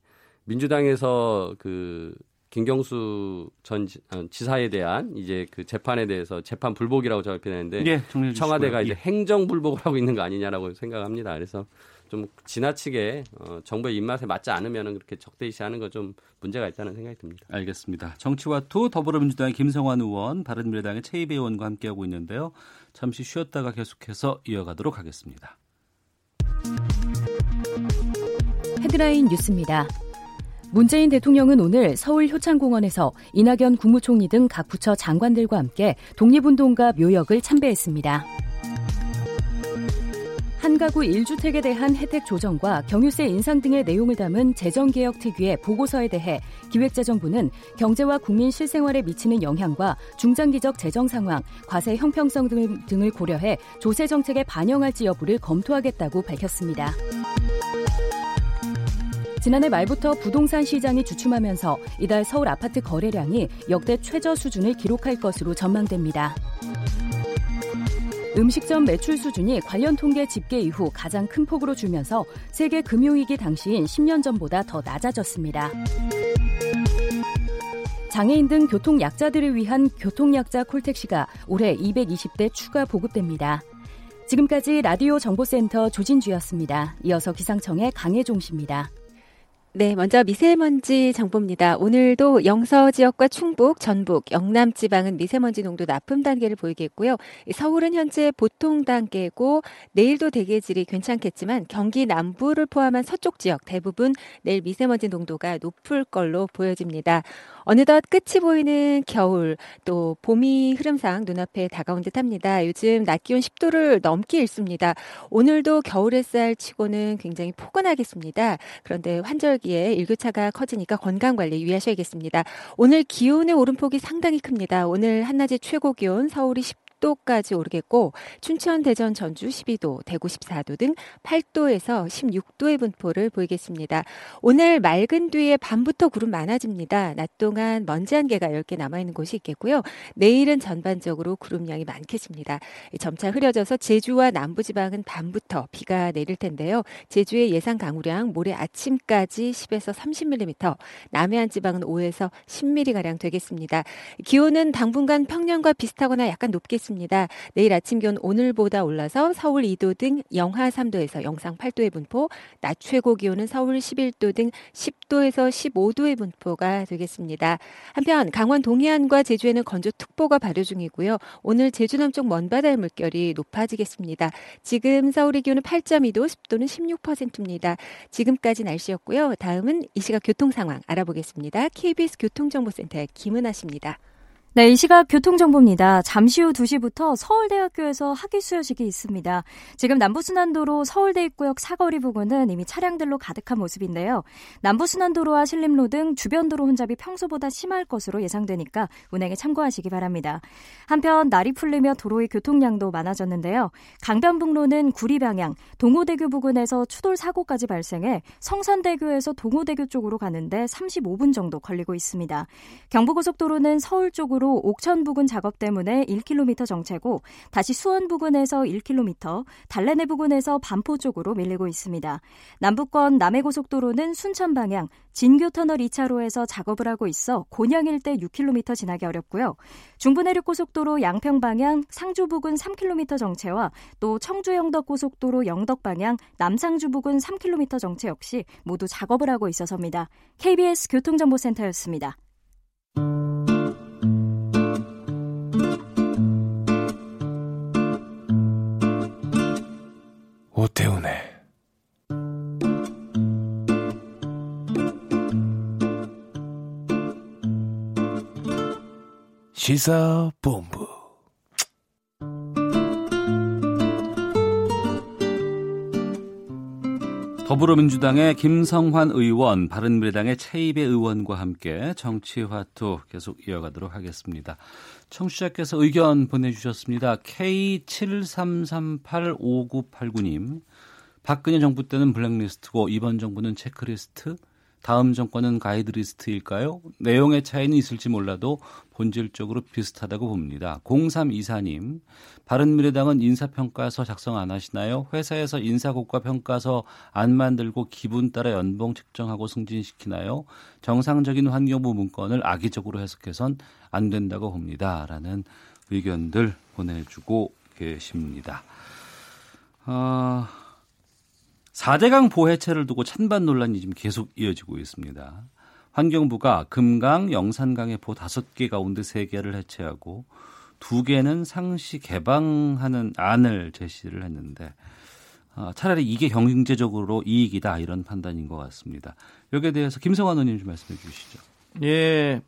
민주당에서 그 김경수 전 어, 지사에 대한 이제 그 재판에 대해서 재판 불복이라고 저가 표현했는데 예, 청와대가 이제 예. 행정 불복을 하고 있는 거 아니냐라고 생각합니다. 그래서 좀 지나치게 어, 정부의 입맛에 맞지 않으면 그렇게 적대시하는 거 좀 문제가 있다는 생각이 듭니다. 알겠습니다. 정치와 투 더불어민주당의 김성환 의원, 바른미래당의 채이배 의원과 함께하고 있는데요. 잠시 쉬었다가 계속해서 이어가도록 하겠습니다. 헤드라인 뉴스입니다. 문재인 대통령은 오늘 서울 효창공원에서 이낙연 국무총리 등 각 부처 장관들과 함께 독립운동가 묘역을 참배했습니다. 한 가구 1주택에 대한 혜택 조정과 경유세 인상 등의 내용을 담은 재정개혁 특위의 보고서에 대해 기획재정부는 경제와 국민 실생활에 미치는 영향과 중장기적 재정 상황, 과세 형평성 등을 고려해 조세 정책에 반영할지 여부를 검토하겠다고 밝혔습니다. 지난해 말부터 부동산 시장이 주춤하면서 이달 서울 아파트 거래량이 역대 최저 수준을 기록할 것으로 전망됩니다. 음식점 매출 수준이 관련 통계 집계 이후 가장 큰 폭으로 줄면서 세계 금융위기 당시인 10년 전보다 더 낮아졌습니다. 장애인 등 교통약자들을 위한 교통약자 콜택시가 올해 220대 추가 보급됩니다. 지금까지 라디오 정보센터 조진주였습니다. 이어서 기상청의 강혜종 씨입니다. 네, 먼저 미세먼지 정보입니다. 오늘도 영서 지역과 충북, 전북, 영남 지방은 미세먼지 농도 나쁨 단계를 보이겠고요. 서울은 현재 보통 단계고 내일도 대기질이 괜찮겠지만 경기 남부를 포함한 서쪽 지역 대부분 내일 미세먼지 농도가 높을 걸로 보여집니다. 어느덧 끝이 보이는 겨울 또 봄이 흐름상 눈앞에 다가온 듯 합니다. 요즘 낮 기온 10도를 넘게 일습니다. 오늘도 겨울 햇살 치고는 굉장히 포근하겠습니다. 그런데 환절기에 일교차가 커지니까 건강 관리 유의하셔야겠습니다. 오늘 기온의 오름폭이 상당히 큽니다. 오늘 한낮의 최고 기온 서울이 10 10도까지 오르겠고 춘천, 대전, 전주 12도, 대구 14도 등 8도에서 16도의 분포를 보이겠습니다. 오늘 맑은 뒤에 밤부터 구름 많아집니다. 낮 동안 먼지 한 개가 10개 남아 있는 곳이 있겠고요. 내일은 전반적으로 구름량이 많겠습니다. 점차 흐려져서 제주와 남부 지방은 밤부터 비가 내릴 텐데요. 제주의 예상 강우량 모레 아침까지 10에서 30mm, 남해안 지방은 5에서 10mm 가량 되겠습니다. 기온은 당분간 평년과 비슷하거나 약간 높겠습니다. 있습니다. 내일 아침 기온 오늘보다 올라서 서울 2도 등 영하 3도에서 영상 8도의 분포, 낮 최고 기온은 서울 11도 등 10도에서 15도의 분포가 되겠습니다. 한편 강원 동해안과 제주에는 건조특보가 발효 중이고요. 오늘 제주 남쪽 먼바다의 물결이 높아지겠습니다. 지금 서울의 기온은 8.2도, 습도는 16%입니다. 지금까지 날씨였고요. 다음은 이 시각 교통 상황 알아보겠습니다. KBS 교통정보센터의 김은아 씨입니다. 네, 이 시각 교통정보입니다. 잠시 후 2시부터 서울대학교에서 학위 수여식이 있습니다. 지금 남부순환도로 서울대 입구역 사거리 부근은 이미 차량들로 가득한 모습인데요. 남부순환도로와 신림로 등 주변 도로 혼잡이 평소보다 심할 것으로 예상되니까 운행에 참고하시기 바랍니다. 한편 날이 풀리며 도로의 교통량도 많아졌는데요. 강변북로는 구리 방향, 동호대교 부근에서 추돌 사고까지 발생해 성산대교에서 동호대교 쪽으로 가는데 35분 정도 걸리고 있습니다. 경부고속도로는 서울 쪽으로 도로 옥천 부근 작업 때문에 1km 정체고 다시 수원 부근에서 1km, 달래내 부근에서 반포 쪽으로 밀리고 있습니다. 남북권 남해고속도로는 순천 방향 진교터널 2차로에서 작업을 하고 있어 곤양 일대 6km 지나기 어렵고요. 중부내륙고속도로 양평 방향 상주 부근 3km 정체와 또 청주 영덕고속도로 영덕 방향 남상주 부근 3km 정체 역시 모두 작업을 하고 있어서입니다. KBS 교통정보센터였습니다. 오태훈의 시사본부 더불어민주당의 김성환 의원, 바른미래당의 최입의 의원과 함께 정치화투 계속 이어가도록 하겠습니다. 청취자께서 의견 보내주셨습니다. K73385989님. 박근혜 정부 때는 블랙리스트고 이번 정부는 체크리스트, 다음 정권은 가이드리스트일까요? 내용의 차이는 있을지 몰라도 본질적으로 비슷하다고 봅니다. 0324님, 바른미래당은 인사평가서 작성 안 하시나요? 회사에서 인사고과 평가서 안 만들고 기분 따라 연봉 측정하고 승진시키나요? 정상적인 환경부 문건을 악의적으로 해석해선 안 된다고 봅니다. 라는 의견들 보내주고 계십니다. 어... 4대강 보해체를 두고 찬반 논란이 지금 계속 이어지고 있습니다. 환경부가 금강, 영산강의 보 5개 가운데 3개를 해체하고 2개는 상시 개방하는 안을 제시를 했는데 어, 차라리 이게 경제적으로 이익이다 이런 판단인 것 같습니다. 여기에 대해서 김성환 의원님 좀 말씀해 주시죠. 예,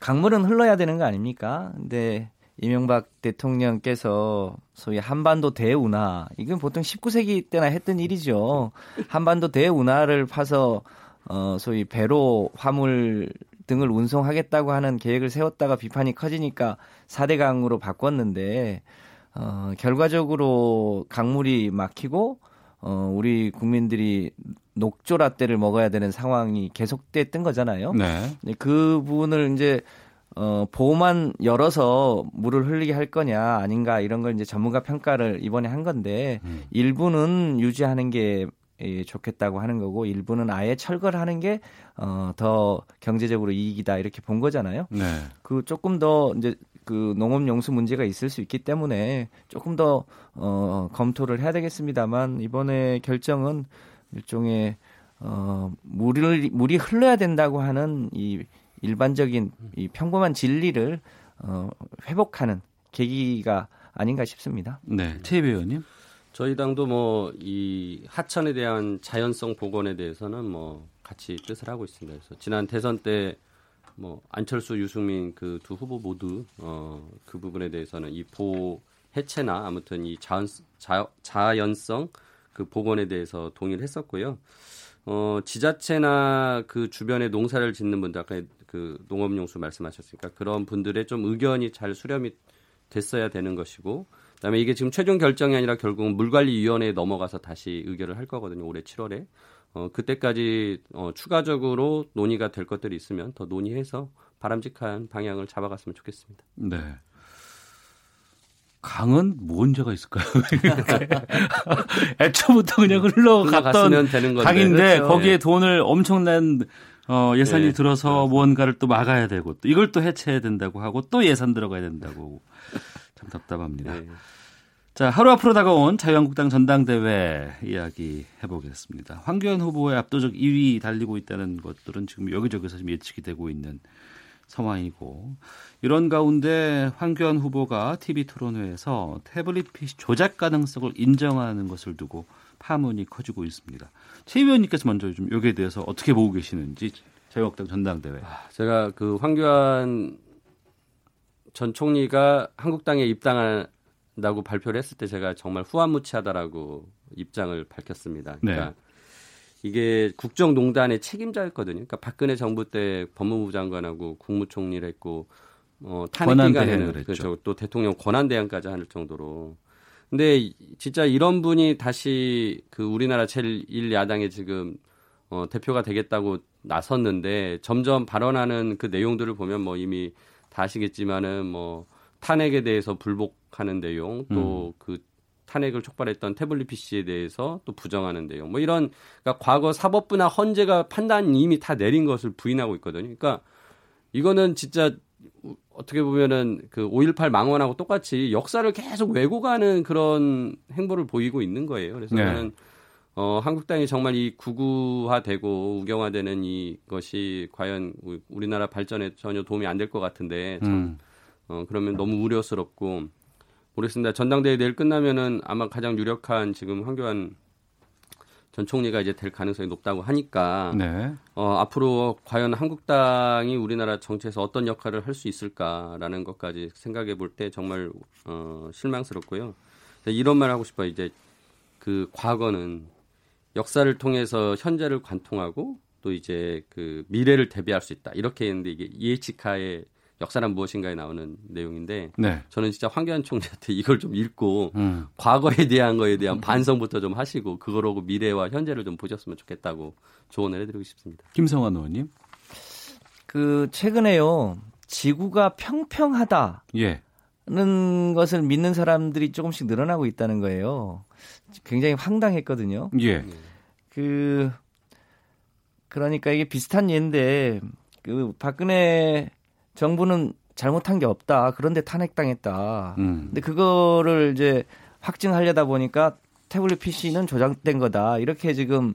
강물은 흘러야 되는 거 아닙니까? 근데 이명박 대통령께서 소위 한반도 대운하 이건 보통 19세기 때나 했던 일이죠. 한반도 대운하를 파서 어 소위 배로 화물 등을 운송하겠다고 하는 계획을 세웠다가 비판이 커지니까 4대 강으로 바꿨는데 어 결과적으로 강물이 막히고 어 우리 국민들이 녹조 라떼를 먹어야 되는 상황이 계속됐던 거잖아요. 네. 그 부분을 이제 어, 보호만 열어서 물을 흘리게 할 거냐 아닌가 이런 걸 이제 전문가 평가를 이번에 한 건데 음. 일부는 유지하는 게 예, 좋겠다고 하는 거고 일부는 아예 철거를 하는 게 어, 더 경제적으로 이익이다 이렇게 본 거잖아요. 네. 그 조금 더 이제 그 농업 용수 문제가 있을 수 있기 때문에 조금 더 어, 검토를 해야 되겠습니다만 이번에 결정은 일종의 어, 물을 물이 흘러야 된다고 하는 이 일반적인 이 평범한 진리를 어, 회복하는 계기가 아닌가 싶습니다. 네, 최 의원님. 저희 당도 뭐 이 하천에 대한 자연성 복원에 대해서는 뭐 같이 뜻을 하고 있습니다. 그래서 지난 대선 때 뭐 안철수, 유승민 그 두 후보 모두 어, 그 부분에 대해서는 이보 해체나 아무튼 이 자연 자, 자연성 그 복원에 대해서 동의를 했었고요. 어, 지자체나 그 주변에 농사를 짓는 분들 아까 그 농업용수 말씀하셨으니까 그런 분들의 좀 의견이 잘 수렴이 됐어야 되는 것이고 그다음에 이게 지금 최종 결정이 아니라 결국은 물관리위원회에 넘어가서 다시 의결을 할 거거든요. 올해 7월에. 어, 그때까지 어, 추가적으로 논의가 될 것들이 있으면 더 논의해서 바람직한 방향을 잡아갔으면 좋겠습니다. 네. 강은 뭔 죄가 있을까요? 애초부터 그냥 흘러갔던 강인데 그렇죠. 거기에 예. 돈을 엄청난 어, 예산이 네. 들어서 무언가를 또 막아야 되고 또 이걸 또 해체해야 된다고 하고 또 예산 들어가야 된다고 참 답답합니다. 네. 자, 하루 앞으로 다가온 자유한국당 전당대회 이야기 해보겠습니다. 황교안 후보의 압도적 2위 달리고 있다는 것들은 지금 여기저기서 좀 예측이 되고 있는 상황이고 이런 가운데 황교안 후보가 TV 토론회에서 태블릿 PC 조작 가능성을 인정하는 것을 두고 파문이 커지고 있습니다. 최 의원님께서 먼저 좀 여기에 대해서 어떻게 보고 계시는지 자유한국당 전당대회. 아, 제가 그 황교안 전 총리가 한국당에 입당한다고 발표를 했을 때 제가 정말 후한무치하다라고 입장을 밝혔습니다. 그러니까 네. 이게 국정농단의 책임자였거든요. 그러니까 박근혜 정부 때 법무부 장관하고 국무총리를 했고 어, 탄핵 기간에는 그렇죠. 또 대통령 권한 대행까지 할 정도로. 근데 진짜 이런 분이 다시 그 우리나라 제1 야당에 지금 어, 대표가 되겠다고 나섰는데 점점 발언하는 그 내용들을 보면 뭐 이미 다 아시겠지만은 뭐 탄핵에 대해서 불복하는 내용 또그 음. 탄핵을 촉발했던 태블릿 PC에 대해서 또 부정하는 내용 뭐 이런 그러니까 과거 사법부나 헌재가 판단 이미 다 내린 것을 부인하고 있거든요. 그러니까 이거는 진짜 어떻게 보면은 그 5.18 망언하고 똑같이 역사를 계속 왜곡하는 그런 행보를 보이고 있는 거예요. 그래서 네. 저는 어, 한국당이 정말 이 구구화되고 우경화되는 이것이 과연 우리나라 발전에 전혀 도움이 안 될 것 같은데 참, 음. 어, 그러면 너무 우려스럽고 모르겠습니다. 전당대회 내일 끝나면은 아마 가장 유력한 지금 황교안 전 총리가 이제 될 가능성이 높다고 하니까 네. 어, 앞으로 과연 한국당이 우리나라 정치에서 어떤 역할을 할 수 있을까라는 것까지 생각해 볼 때 정말 어, 실망스럽고요. 이런 말 하고 싶어요. 이제 그 과거는 역사를 통해서 현재를 관통하고 또 이제 그 미래를 대비할 수 있다. 이렇게 했는데 이게 이에치카의 역사란 무엇인가에 나오는 내용인데 네. 저는 진짜 황교안 총리한테 이걸 좀 읽고 음. 과거에 대한 거에 대한 반성부터 좀 하시고 그거로고 미래와 현재를 좀 보셨으면 좋겠다고 조언을 해드리고 싶습니다. 김성환 의원님. 그 최근에요 지구가 평평하다. 예. 는 것을 믿는 사람들이 조금씩 늘어나고 있다는 거예요. 굉장히 황당했거든요. 예. 그 그러니까 이게 비슷한 예인데 그 박근혜 정부는 잘못한 게 없다. 그런데 탄핵당했다. 음. 근데 그거를 이제 확증하려다 보니까 태블릿 PC는 조작된 거다. 이렇게 지금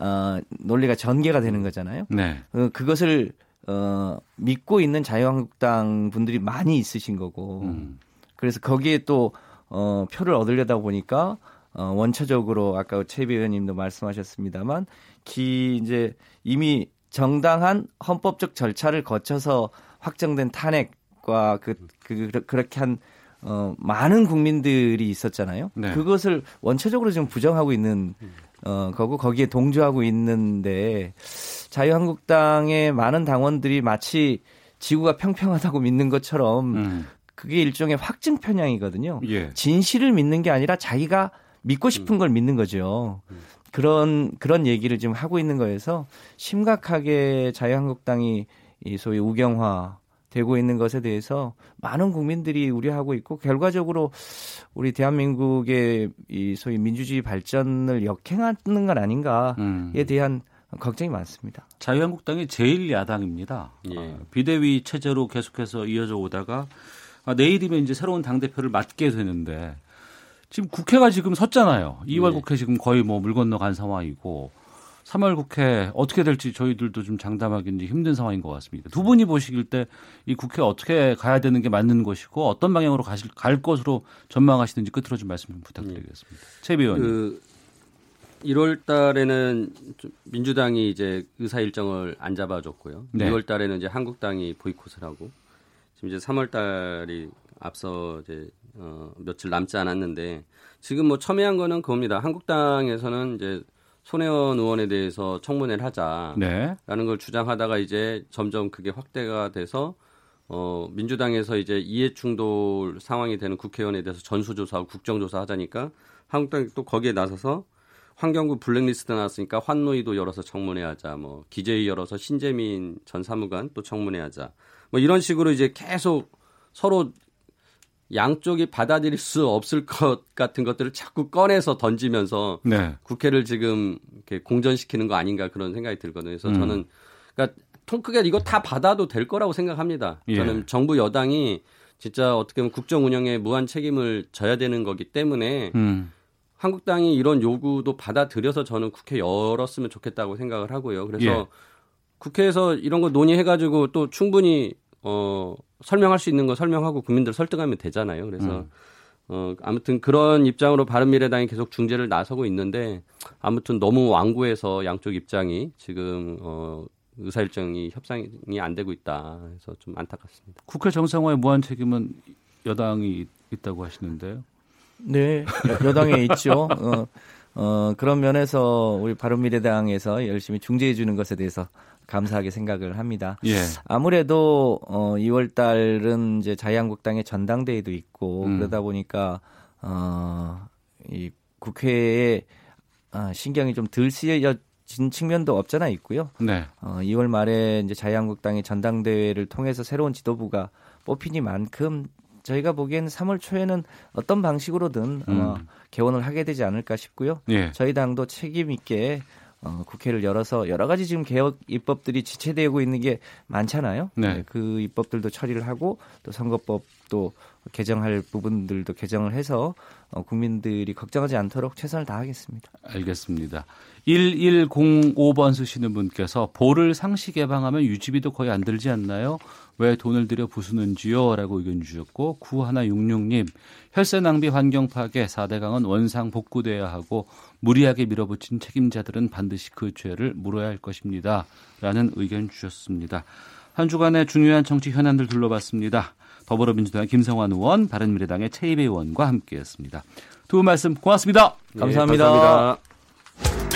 어, 논리가 전개가 되는 거잖아요. 네. 어, 그것을 어, 믿고 있는 자유한국당 분들이 많이 있으신 거고. 음. 그래서 거기에 또 어, 표를 얻으려다 보니까 어, 원초적으로 아까 최비 의원님도 말씀하셨습니다만 기 이제 이미 정당한 헌법적 절차를 거쳐서 확정된 탄핵과 그, 그 그렇게 한 어, 많은 국민들이 있었잖아요. 네. 그것을 원초적으로 지금 부정하고 있는 어, 거고 거기에 동조하고 있는데 자유한국당의 많은 당원들이 마치 지구가 평평하다고 믿는 것처럼 음. 그게 일종의 확증 편향이거든요. 예. 진실을 믿는 게 아니라 자기가 믿고 싶은 음. 걸 믿는 거죠. 음. 그런 그런 얘기를 지금 하고 있는 거에서 심각하게 자유한국당이 이 소위 우경화 되고 있는 것에 대해서 많은 국민들이 우려하고 있고 결과적으로 우리 대한민국의 이 소위 민주주의 발전을 역행하는 건 아닌가에 음. 대한 걱정이 많습니다. 자유한국당이 제일 야당입니다. 예. 어, 비대위 체제로 계속해서 이어져 오다가 아, 내일이면 이제 새로운 당 대표를 맡게 되는데 지금 국회가 지금 섰잖아요. 2월 예. 국회 지금 거의 뭐 물 건너간 상황이고 3월 국회 어떻게 될지 저희들도 좀 장담하기 힘든 상황인 것 같습니다. 두 분이 보시길 때 이 국회 어떻게 가야 되는 게 맞는 것이고 어떤 방향으로 가실 갈 것으로 전망하시는지 끝으로 좀 말씀 좀 부탁드리겠습니다. 네. 최 비원님. 그 1월 달에는 민주당이 이제 의사 일정을 안 잡아줬고요. 네. 2월 달에는 이제 한국당이 보이콧을 하고 지금 이제 3월 달이 앞서 이제 어 며칠 남지 않았는데 지금 뭐 첨예한 거는 그겁니다. 한국당에서는 이제 손혜원 의원에 대해서 청문회를 하자라는 네. 걸 주장하다가 이제 점점 그게 확대가 돼서 어 민주당에서 이제 이해 충돌 상황이 되는 국회의원에 대해서 전수조사하고 국정조사 하자니까 한국당이 또 거기에 나서서 환경부 블랙리스트 나왔으니까 환노위도 열어서 청문회 하자 뭐 기재위 열어서 신재민 전 사무관 또 청문회 하자 뭐 이런 식으로 이제 계속 서로 양쪽이 받아들일 수 없을 것 같은 것들을 자꾸 꺼내서 던지면서 네. 국회를 지금 이렇게 공전시키는 거 아닌가 그런 생각이 들거든요. 그래서 음. 저는 그러니까 통 크게 이거 다 받아도 될 거라고 생각합니다. 예. 저는 정부 여당이 진짜 어떻게 보면 국정 운영에 무한 책임을 져야 되는 거기 때문에 음. 한국당이 이런 요구도 받아들여서 저는 국회 열었으면 좋겠다고 생각을 하고요. 그래서 예. 국회에서 이런 거 논의해가지고 또 충분히 어 설명할 수 있는 거 설명하고 국민들 설득하면 되잖아요. 그래서 음. 어 아무튼 그런 입장으로 바른미래당이 계속 중재를 나서고 있는데 아무튼 너무 완고해서 양쪽 입장이 지금 어 의사 일정이 협상이 안 되고 있다. 해서 좀 안타깝습니다. 국회 정상화에 무한 책임은 여당이 있다고 하시는데요. 네, 여당에 있죠. 어, 어, 그런 면에서 우리 바른미래당에서 열심히 중재해 주는 것에 대해서 감사하게 생각을 합니다. 예. 아무래도 어 2월 달은 이제 자유한국당의 전당대회도 있고 음. 그러다 보니까 어이 국회에 아, 신경이 좀 덜 쓰여진 측면도 없잖아 있고요. 네. 어 2월 말에 이제 자유한국당의 전당대회를 통해서 새로운 지도부가 뽑히니만큼 저희가 보기에는 3월 초에는 어떤 방식으로든 음. 개원을 하게 되지 않을까 싶고요. 예. 저희 당도 책임 있게 어, 국회를 열어서 여러 가지 지금 개혁 입법들이 지체되고 있는 게 많잖아요. 네. 네, 그 입법들도 처리를 하고 또 선거법도 개정할 부분들도 개정을 해서 어, 국민들이 걱정하지 않도록 최선을 다하겠습니다. 알겠습니다. 1105번 쓰시는 분께서 볼을 상시 개방하면 유지비도 거의 안 들지 않나요? 왜 돈을 들여 부수는지요? 라고 의견 주셨고 9166님 혈세 낭비 환경 파괴 4대 강은 원상 복구돼야 하고 무리하게 밀어붙인 책임자들은 반드시 그 죄를 물어야 할 것입니다. 라는 의견 주셨습니다. 한 주간의 중요한 정치 현안들 둘러봤습니다. 더불어민주당의 김성환 의원, 바른미래당의 최이배 의원과 함께했습니다. 두 분 말씀 고맙습니다. 감사합니다. 네, 감사합니다.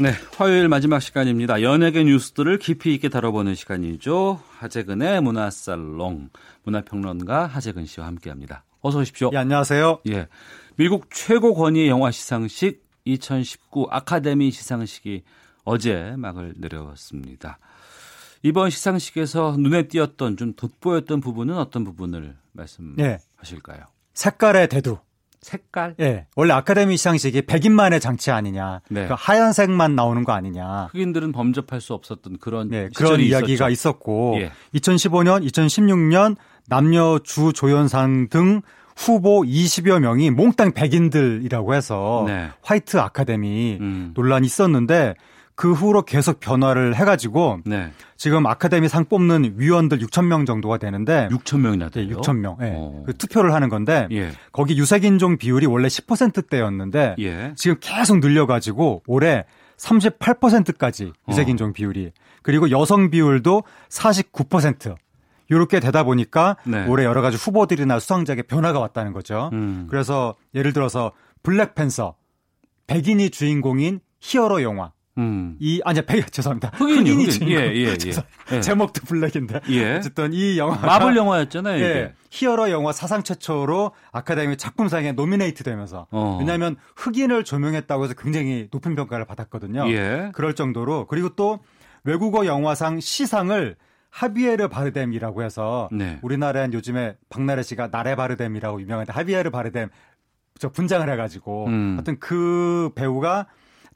네, 화요일 마지막 시간입니다. 연예계 뉴스들을 깊이 있게 다뤄보는 시간이죠. 하재근의 문화살롱 문화평론가 하재근 씨와 함께합니다. 어서 오십시오. 예, 안녕하세요. 예, 미국 최고 권위 영화 시상식 2019 아카데미 시상식이 어제 막을 내렸습니다. 이번 시상식에서 눈에 띄었던 좀 돋보였던 부분은 어떤 부분을 말씀하실까요? 예. 색깔의 대두. 색깔? 예. 원래 아카데미 시상식이 백인만의 장치 아니냐. 네. 그 하얀색만 나오는 거 아니냐. 흑인들은 범접할 수 없었던 그런 예, 그런 이야기가 있었죠. 있었고 예. 2015년, 2016년 남녀 주 조연상 등 후보 20여 명이 몽땅 백인들이라고 해서 네. 화이트 아카데미 음. 논란이 있었는데 그 후로 계속 변화를 해가지고 네. 지금 아카데미 상 뽑는 위원들 6천 명 정도가 되는데 6천 명이나 돼요? 네, 6천 명. 네. 그 투표를 하는 건데 예. 거기 유색인종 비율이 원래 10%대였는데 예. 지금 계속 늘려가지고 올해 38%까지 유색인종 어. 비율이 그리고 여성 비율도 49%. 이렇게 되다 보니까 네. 올해 여러 가지 후보들이나 수상자에게 변화가 왔다는 거죠. 음. 그래서 예를 들어서 블랙팬서 백인이 주인공인 히어로 영화 음. 이 아니 백 죄송합니다. 흑인이, 흑인. 예, 예, 예. 예. 제목도 블랙인데. 예. 어쨌든 이 영화 마블 영화였잖아요. 이게. 예, 히어로 영화 사상 최초로 아카데미 작품상에 노미네이트 되면서 어. 왜냐하면 흑인을 조명했다고 해서 굉장히 높은 평가를 받았거든요. 예. 그럴 정도로 그리고 또 외국어 영화상 시상을 하비에르 바르뎀이라고 해서 네. 우리나라엔 요즘에 박나래 씨가 나레 바르뎀이라고 유명한데 하비에르 바르뎀 저 분장을 해가지고 음. 하여튼 그 배우가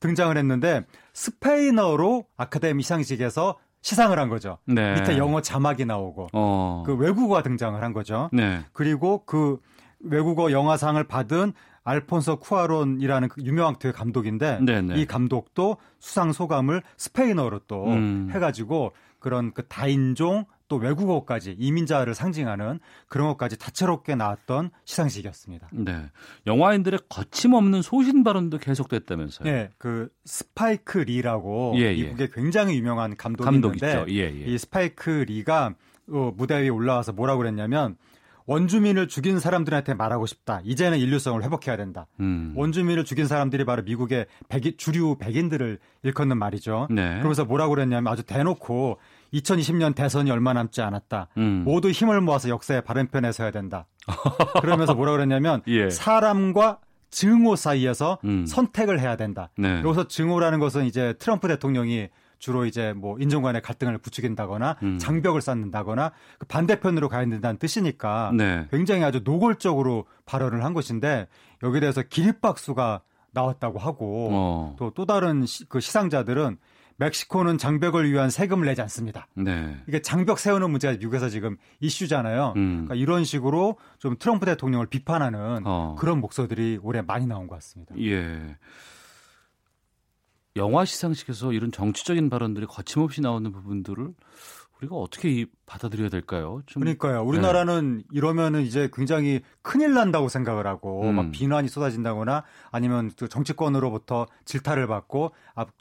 등장을 했는데 스페인어로 아카데미 시상식에서 시상을 한 거죠. 네. 밑에 영어 자막이 나오고 어. 그 외국어가 등장을 한 거죠. 네. 그리고 그 외국어 영화상을 받은 알폰소 쿠아론이라는 그 유명한 그 감독인데 네네. 이 감독도 수상 소감을 스페인어로 또 음. 해가지고 그런 그 다인종 또 외국어까지 이민자를 상징하는 그런 것까지 다채롭게 나왔던 시상식이었습니다. 네. 영화인들의 거침없는 소신 발언도 계속됐다면서요. 네. 그 스파이크 리라고 예, 예. 미국의 굉장히 유명한 감독이 감독 있는데. 예, 예. 이 스파이크 리가 어, 무대 위에 올라와서 뭐라고 그랬냐면 원주민을 죽인 사람들한테 말하고 싶다. 이제는 인류성을 회복해야 된다. 음. 원주민을 죽인 사람들이 바로 미국의 백인, 주류 백인들을 일컫는 말이죠. 네. 그러면서 뭐라고 그랬냐면 아주 대놓고 2020년 대선이 얼마 남지 않았다. 음. 모두 힘을 모아서 역사의 바른 편에 서야 된다. 그러면서 뭐라고 그랬냐면 예. 사람과 증오 사이에서 음. 선택을 해야 된다. 네. 그래서 증오라는 것은 이제 트럼프 대통령이 주로 이제 뭐 인종 간의 갈등을 부추긴다거나 음. 장벽을 쌓는다거나 그 반대편으로 가야 된다는 뜻이니까 네. 굉장히 아주 노골적으로 발언을 한 것인데 여기에 대해서 기립박수가 나왔다고 하고 어. 또또 다른 시, 그 시상자들은 멕시코는 장벽을 위한 세금을 내지 않습니다. 네. 이게 장벽 세우는 문제가 미국에서 지금 이슈잖아요. 음. 그러니까 이런 식으로 좀 트럼프 대통령을 비판하는 어. 그런 목소들이 올해 많이 나온 것 같습니다. 예. 영화 시상식에서 이런 정치적인 발언들이 거침없이 나오는 부분들을 우리가 어떻게 받아들여야 될까요? 그러니까요. 우리나라는 네. 이러면은 이제 굉장히 큰일 난다고 생각을 하고 음. 막 비난이 쏟아진다거나 아니면 그 정치권으로부터 질타를 받고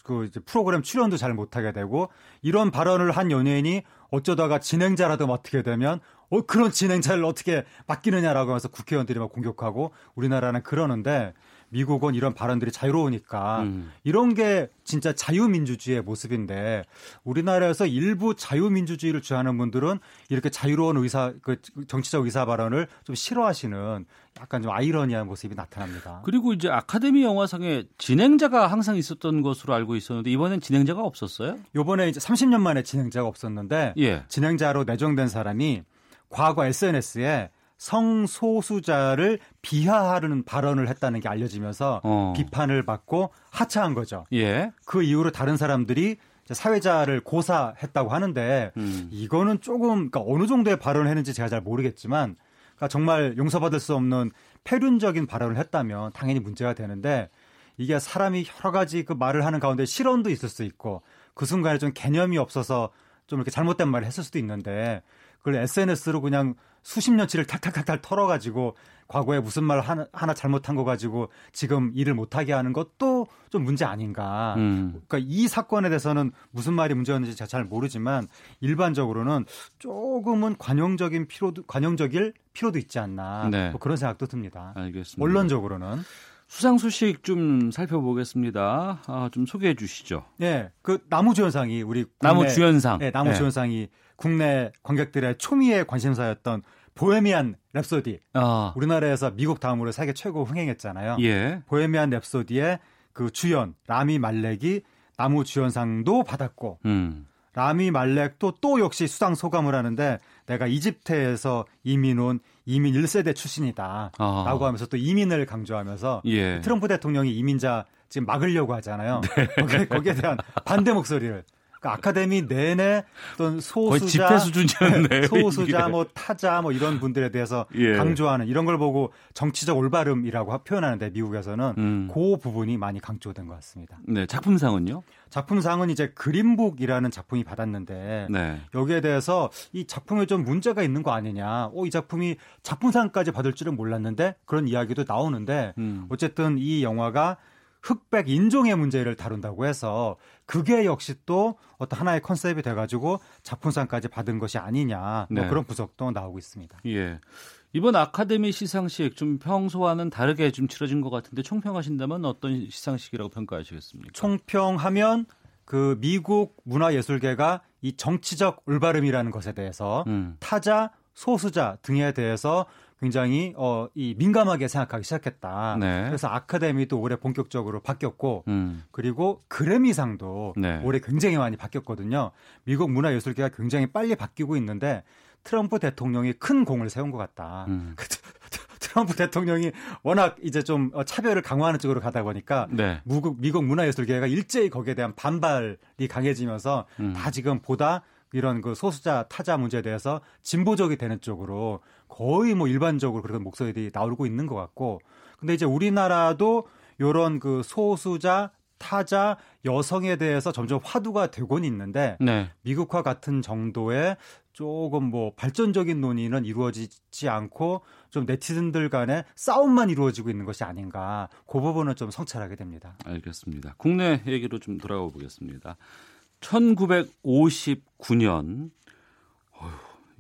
그 이제 프로그램 출연도 잘 못하게 되고 이런 발언을 한 연예인이 어쩌다가 진행자라도 맡게 되면 어 그런 진행자를 어떻게 맡기느냐라고 하면서 국회의원들이 막 공격하고 우리나라는 그러는데 미국은 이런 발언들이 자유로우니까 음. 이런 게 진짜 자유민주주의의 모습인데 우리나라에서 일부 자유민주주의를 주하는 분들은 이렇게 자유로운 의사 그 정치적 의사 발언을 좀 싫어하시는 약간 좀 아이러니한 모습이 나타납니다. 그리고 이제 아카데미 영화상에 진행자가 항상 있었던 것으로 알고 있었는데 이번엔 진행자가 없었어요? 이번에 이제 30년 만에 진행자가 없었는데 예. 진행자로 내정된 사람이 과거 SNS에 성소수자를 비하하는 발언을 했다는 게 알려지면서 어. 비판을 받고 하차한 거죠. 예. 그 이후로 다른 사람들이 사회자를 고사했다고 하는데 음. 이거는 조금 그러니까 어느 정도의 발언을 했는지 제가 잘 모르겠지만 그러니까 정말 용서받을 수 없는 폐륜적인 발언을 했다면 당연히 문제가 되는데 이게 사람이 여러 가지 그 말을 하는 가운데 실언도 있을 수 있고 그 순간에 좀 개념이 없어서 좀 이렇게 잘못된 말을 했을 수도 있는데 그걸 SNS로 그냥 수십 년치를 탈탈탈탈 털어가지고 과거에 무슨 말 하나, 하나 잘못한 거 가지고 지금 일을 못하게 하는 것도 좀 문제 아닌가. 음. 그러니까 이 사건에 대해서는 무슨 말이 문제였는지 제가 잘 모르지만 일반적으로는 조금은 관용적인 필요도 관용적일 필요도 있지 않나. 네. 뭐 그런 생각도 듭니다. 알겠습니다. 원론적으로는. 수상 소식 좀 살펴보겠습니다. 아, 좀 소개해 주시죠. 네, 그 나무주연상이 우리 나무주연상, 네, 나무주연상이 네. 국내 관객들의 초미의 관심사였던 보헤미안 랩소디. 아. 우리나라에서 미국 다음으로 세계 최고 흥행했잖아요. 예. 보헤미안 랩소디의 그 주연 라미 말렉이 나무 주연상도 받았고 음. 라미 말렉도 또 역시 수상 소감을 하는데 내가 이집트에서 이민 온 이민 1세대 출신이다. 아. 라고 하면서 또 이민을 강조하면서 예. 트럼프 대통령이 이민자 지금 막으려고 하잖아요. 네. 거기에, 거기에 대한 반대 목소리를 그러니까 아카데미 내내 어떤 소수자, 집회 수준이었네. 소수자, 뭐 타자, 뭐 이런 분들에 대해서 예. 강조하는 이런 걸 보고 정치적 올바름이라고 표현하는데 미국에서는 음. 그 부분이 많이 강조된 것 같습니다. 네, 작품상은요? 작품상은 이제 그린북이라는 작품이 받았는데 네. 여기에 대해서 이 작품에 좀 문제가 있는 거 아니냐. 어, 이 작품이 작품상까지 받을 줄은 몰랐는데 그런 이야기도 나오는데 음. 어쨌든 이 영화가 흑백 인종의 문제를 다룬다고 해서 그게 역시 또 어떤 하나의 컨셉이 돼가지고 작품상까지 받은 것이 아니냐 뭐 네. 그런 분석도 나오고 있습니다. 예. 이번 아카데미 시상식 좀 평소와는 다르게 좀 치러진 것 같은데 총평하신다면 어떤 시상식이라고 평가하시겠습니까? 총평하면 그 미국 문화예술계가 이 정치적 올바름이라는 것에 대해서 음. 타자, 소수자 등에 대해서 굉장히 어, 이 민감하게 생각하기 시작했다. 네. 그래서 아카데미도 올해 본격적으로 바뀌었고 음. 그리고 그래미상도 네. 올해 굉장히 많이 바뀌었거든요. 미국 문화예술계가 굉장히 빨리 바뀌고 있는데 트럼프 대통령이 큰 공을 세운 것 같다. 음. 트럼프 대통령이 워낙 이제 좀 차별을 강화하는 쪽으로 가다 보니까 네. 미국, 미국 문화예술계가 일제히 거기에 대한 반발이 강해지면서 음. 다 지금 보다 이런 그 소수자 타자 문제에 대해서 진보적이 되는 쪽으로 거의 뭐 일반적으로 그런 목소리들이 나오고 있는 것 같고 근데 이제 우리나라도 요런 그 소수자 타자 여성에 대해서 점점 화두가 되곤 있는데 네. 미국과 같은 정도의 조금 뭐 발전적인 논의는 이루어지지 않고 좀 네티즌들 간에 싸움만 이루어지고 있는 것이 아닌가 그 부분은 좀 성찰하게 됩니다. 알겠습니다. 국내 얘기로 좀 돌아가 보겠습니다. 1959년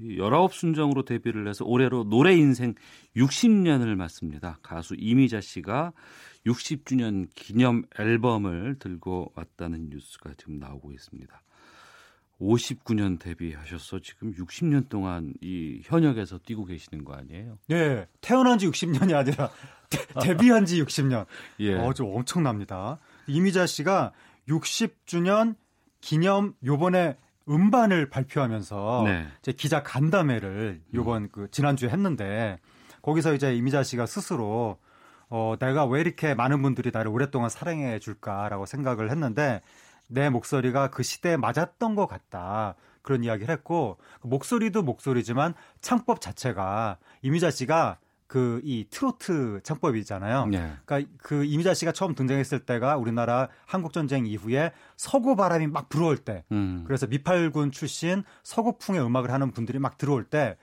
어휴, 19순정으로 데뷔를 해서 올해로 노래 인생 60년을 맞습니다. 가수 이미자 씨가 60주년 기념 앨범을 들고 왔다는 뉴스가 지금 나오고 있습니다. 59년 데뷔하셔서 지금 60년 동안 이 현역에서 뛰고 계시는 거 아니에요? 네, 태어난 지 60년이 아니라 데, 뷔한지 60년. 예. 어, 좀 엄청납니다. 이미자 씨가 60주년 기념 요번에 음반을 발표하면서 네. 제 기자 간담회를 요번 음. 그 지난주에 했는데 거기서 이제 이미자 씨가 스스로 어, 내가 왜 이렇게 많은 분들이 나를 오랫동안 사랑해 줄까라고 생각을 했는데 내 목소리가 그 시대에 맞았던 것 같다. 그런 이야기를 했고 목소리도 목소리지만 창법 자체가 이미자 씨가 그 이 트로트 창법이잖아요. 네. 그러니까 그 이미자 씨가 처음 등장했을 때가 우리나라 한국 전쟁 이후에 서구 바람이 막 불어올 때. 음. 그래서 미팔군 출신 서구풍의 음악을 하는 분들이 막 들어올 때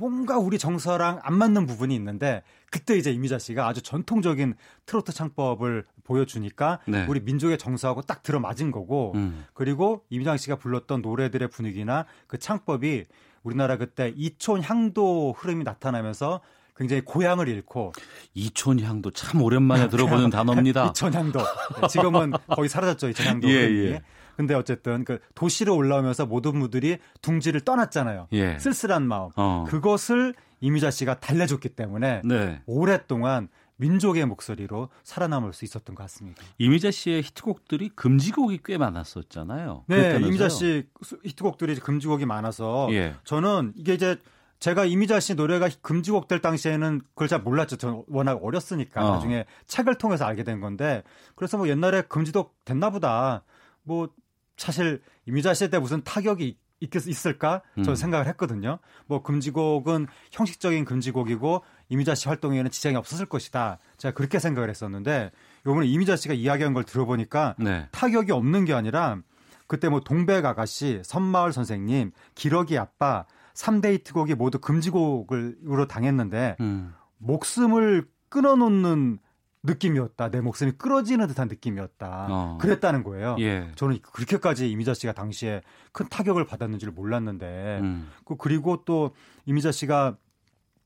뭔가 우리 정서랑 안 맞는 부분이 있는데 그때 이제 이미자 씨가 아주 전통적인 트로트 창법을 보여주니까 네. 우리 민족의 정서하고 딱 들어맞은 거고 음. 그리고 이미자 씨가 불렀던 노래들의 분위기나 그 창법이 우리나라 그때 이촌 향도 흐름이 나타나면서 굉장히 고향을 잃고 이촌 향도 참 오랜만에 들어보는 단어입니다. 이촌 향도 지금은 거의 사라졌죠 이촌 향도 예, 예. 근데 어쨌든 그 도시로 올라오면서 모든 분들이 둥지를 떠났잖아요. 예. 쓸쓸한 마음. 어. 그것을 이미자 씨가 달래줬기 때문에 네. 오랫동안 민족의 목소리로 살아남을 수 있었던 것 같습니다. 이미자 씨의 히트곡들이 금지곡이 꽤 많았었잖아요. 네? 이미자 씨 히트곡들이 금지곡이 많아서 예. 저는 이게 이제 제가 이미자 씨 노래가 금지곡 될 당시에는 그걸 잘 몰랐죠. 저는 워낙 어렸으니까 어. 나중에 책을 통해서 알게 된 건데 그래서 뭐 옛날에 금지곡 됐나 보다. 뭐 사실 이미자 씨 때 무슨 타격이 있, 있을까? 저는 음. 생각을 했거든요. 뭐 금지곡은 형식적인 금지곡이고 이미자 씨 활동에는 지장이 없었을 것이다. 제가 그렇게 생각을 했었는데 요번에 이미자 씨가 이야기한 걸 들어보니까 네. 타격이 없는 게 아니라 그때 뭐 동백 아가씨, 선마을 선생님, 기러기 아빠 3대 히트곡이 모두 금지곡으로 당했는데 음. 목숨을 끊어놓는 느낌이었다. 내 목숨이 끌어지는 듯한 느낌이었다. 어. 그랬다는 거예요. 예. 저는 그렇게까지 이미자 씨가 당시에 큰 타격을 받았는지를 몰랐는데 음. 그 그리고 또 이미자 씨가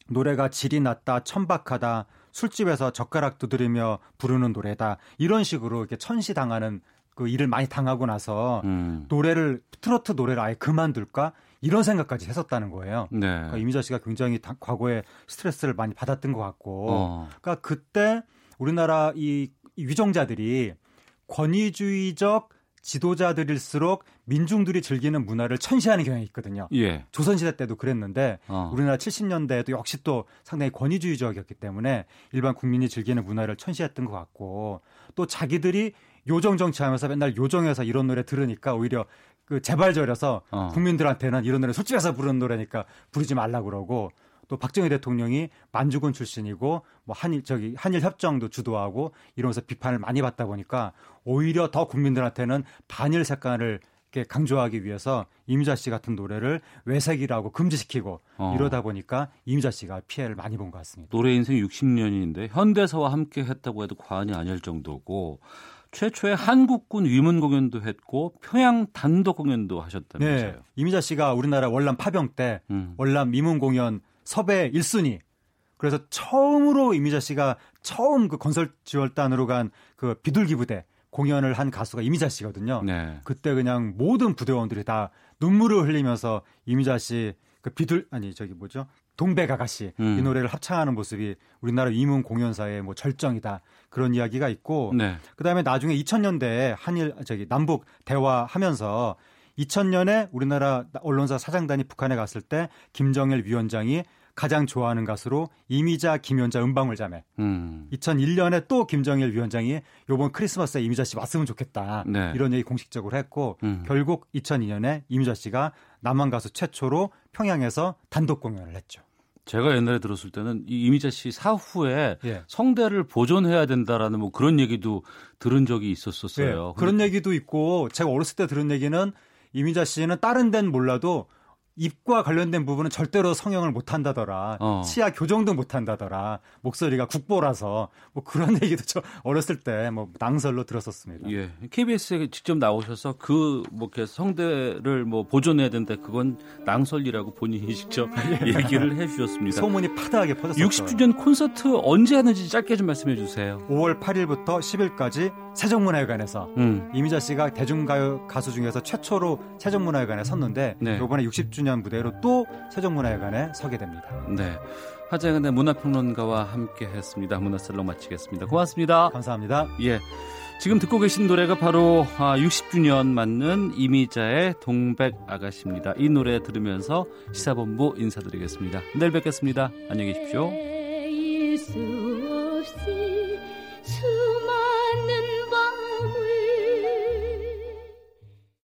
노래가 질이 낮다, 천박하다, 술집에서 젓가락 두드리며 부르는 노래다 이런 식으로 이렇게 천시당하는 그 일을 많이 당하고 나서 음. 노래를 트로트 노래를 아예 그만둘까 이런 생각까지 했었다는 거예요. 네. 그러니까 이미자 씨가 굉장히 다, 과거에 스트레스를 많이 받았던 것 같고, 어. 그러니까 그때 우리나라 이 위정자들이 권위주의적 지도자들일수록 민중들이 즐기는 문화를 천시하는 경향이 있거든요. 예. 조선시대 때도 그랬는데 어. 우리나라 70년대에도 역시 또 상당히 권위주의적이었기 때문에 일반 국민이 즐기는 문화를 천시했던 것 같고 또 자기들이 요정 정치하면서 맨날 요정에서 이런 노래 들으니까 오히려 그 재발절해서 어. 국민들한테는 이런 노래 솔직해서 부르는 노래니까 부르지 말라 그러고 또 박정희 대통령이 만주군 출신이고 뭐 한일 저기 한일 협정도 주도하고 이러면서 비판을 많이 받다 보니까 오히려 더 국민들한테는 반일 색깔을 이렇게 강조하기 위해서 이미자 씨 같은 노래를 외색이라고 금지시키고 어. 이러다 보니까 이미자 씨가 피해를 많이 본 것 같습니다. 노래 인생 60년인데 현대사와 함께 했다고 해도 과언이 아닐 정도고 최초의 한국군 위문 공연도 했고 평양 단독 공연도 하셨다면서요. 네. 이미자 씨가 우리나라 월남 파병 때 음. 월남 위문 공연 섭외 1순위. 그래서 처음으로 이미자 씨가 처음 그 건설 지원단으로 간 그 비둘기 부대 공연을 한 가수가 이미자 씨거든요. 네. 그때 그냥 모든 부대원들이 다 눈물을 흘리면서 이미자 씨 그 비둘 아니 저기 뭐죠? 동백 아가씨 음. 이 노래를 합창하는 모습이 우리나라 위문 공연사의 뭐 절정이다 그런 이야기가 있고 네. 그다음에 나중에 2000년대에 한일 저기 남북 대화하면서 2000년에 우리나라 언론사 사장단이 북한에 갔을 때 김정일 위원장이 가장 좋아하는 가수로 이미자, 김연자, 은방울 자매. 음. 2001년에 또 김정일 위원장이 요번 크리스마스에 이미자 씨 왔으면 좋겠다. 네. 이런 얘기 공식적으로 했고 음. 결국 2002년에 이미자 씨가 남한 가수 최초로 평양에서 단독 공연을 했죠. 제가 옛날에 들었을 때는 이 이미자 씨 사후에 예. 성대를 보존해야 된다라는 뭐 그런 얘기도 들은 적이 있었었어요. 예. 그런 얘기도 있고 제가 어렸을 때 들은 얘기는 이미자 씨는 다른 데는 몰라도 입과 관련된 부분은 절대로 성형을 못 한다더라. 어. 치아 교정도 못 한다더라. 목소리가 국보라서 뭐 그런 얘기도 저 어렸을 때 뭐 낭설로 들었었습니다. 예. KBS에 직접 나오셔서 그 뭐 성대를 뭐 보존해야 된다. 그건 낭설이라고 본인이 직접 얘기를 해 주셨습니다. 소문이 파다하게 퍼졌어요. 60주년 콘서트 언제 하는지 짧게 좀 말씀해 주세요. 5월 8일부터 10일까지 세종문화회관에서 음. 이미자 씨가 대중가요 가수 중에서 최초로 세종문화회관에 섰는데 네. 이번에 60주년 20주년 무대로 또 세종문화회관에 서게 됩니다. 네. 하재근의 문화평론가와 함께 했습니다. 문화살롱 마치겠습니다. 고맙습니다. 감사합니다. 예. 지금 듣고 계신 노래가 바로 60주년 아, 맞는 이미자의 동백 아가씨입니다. 이 노래 들으면서 시사본부 인사드리겠습니다. 내일 뵙겠습니다. 안녕히 계십시오.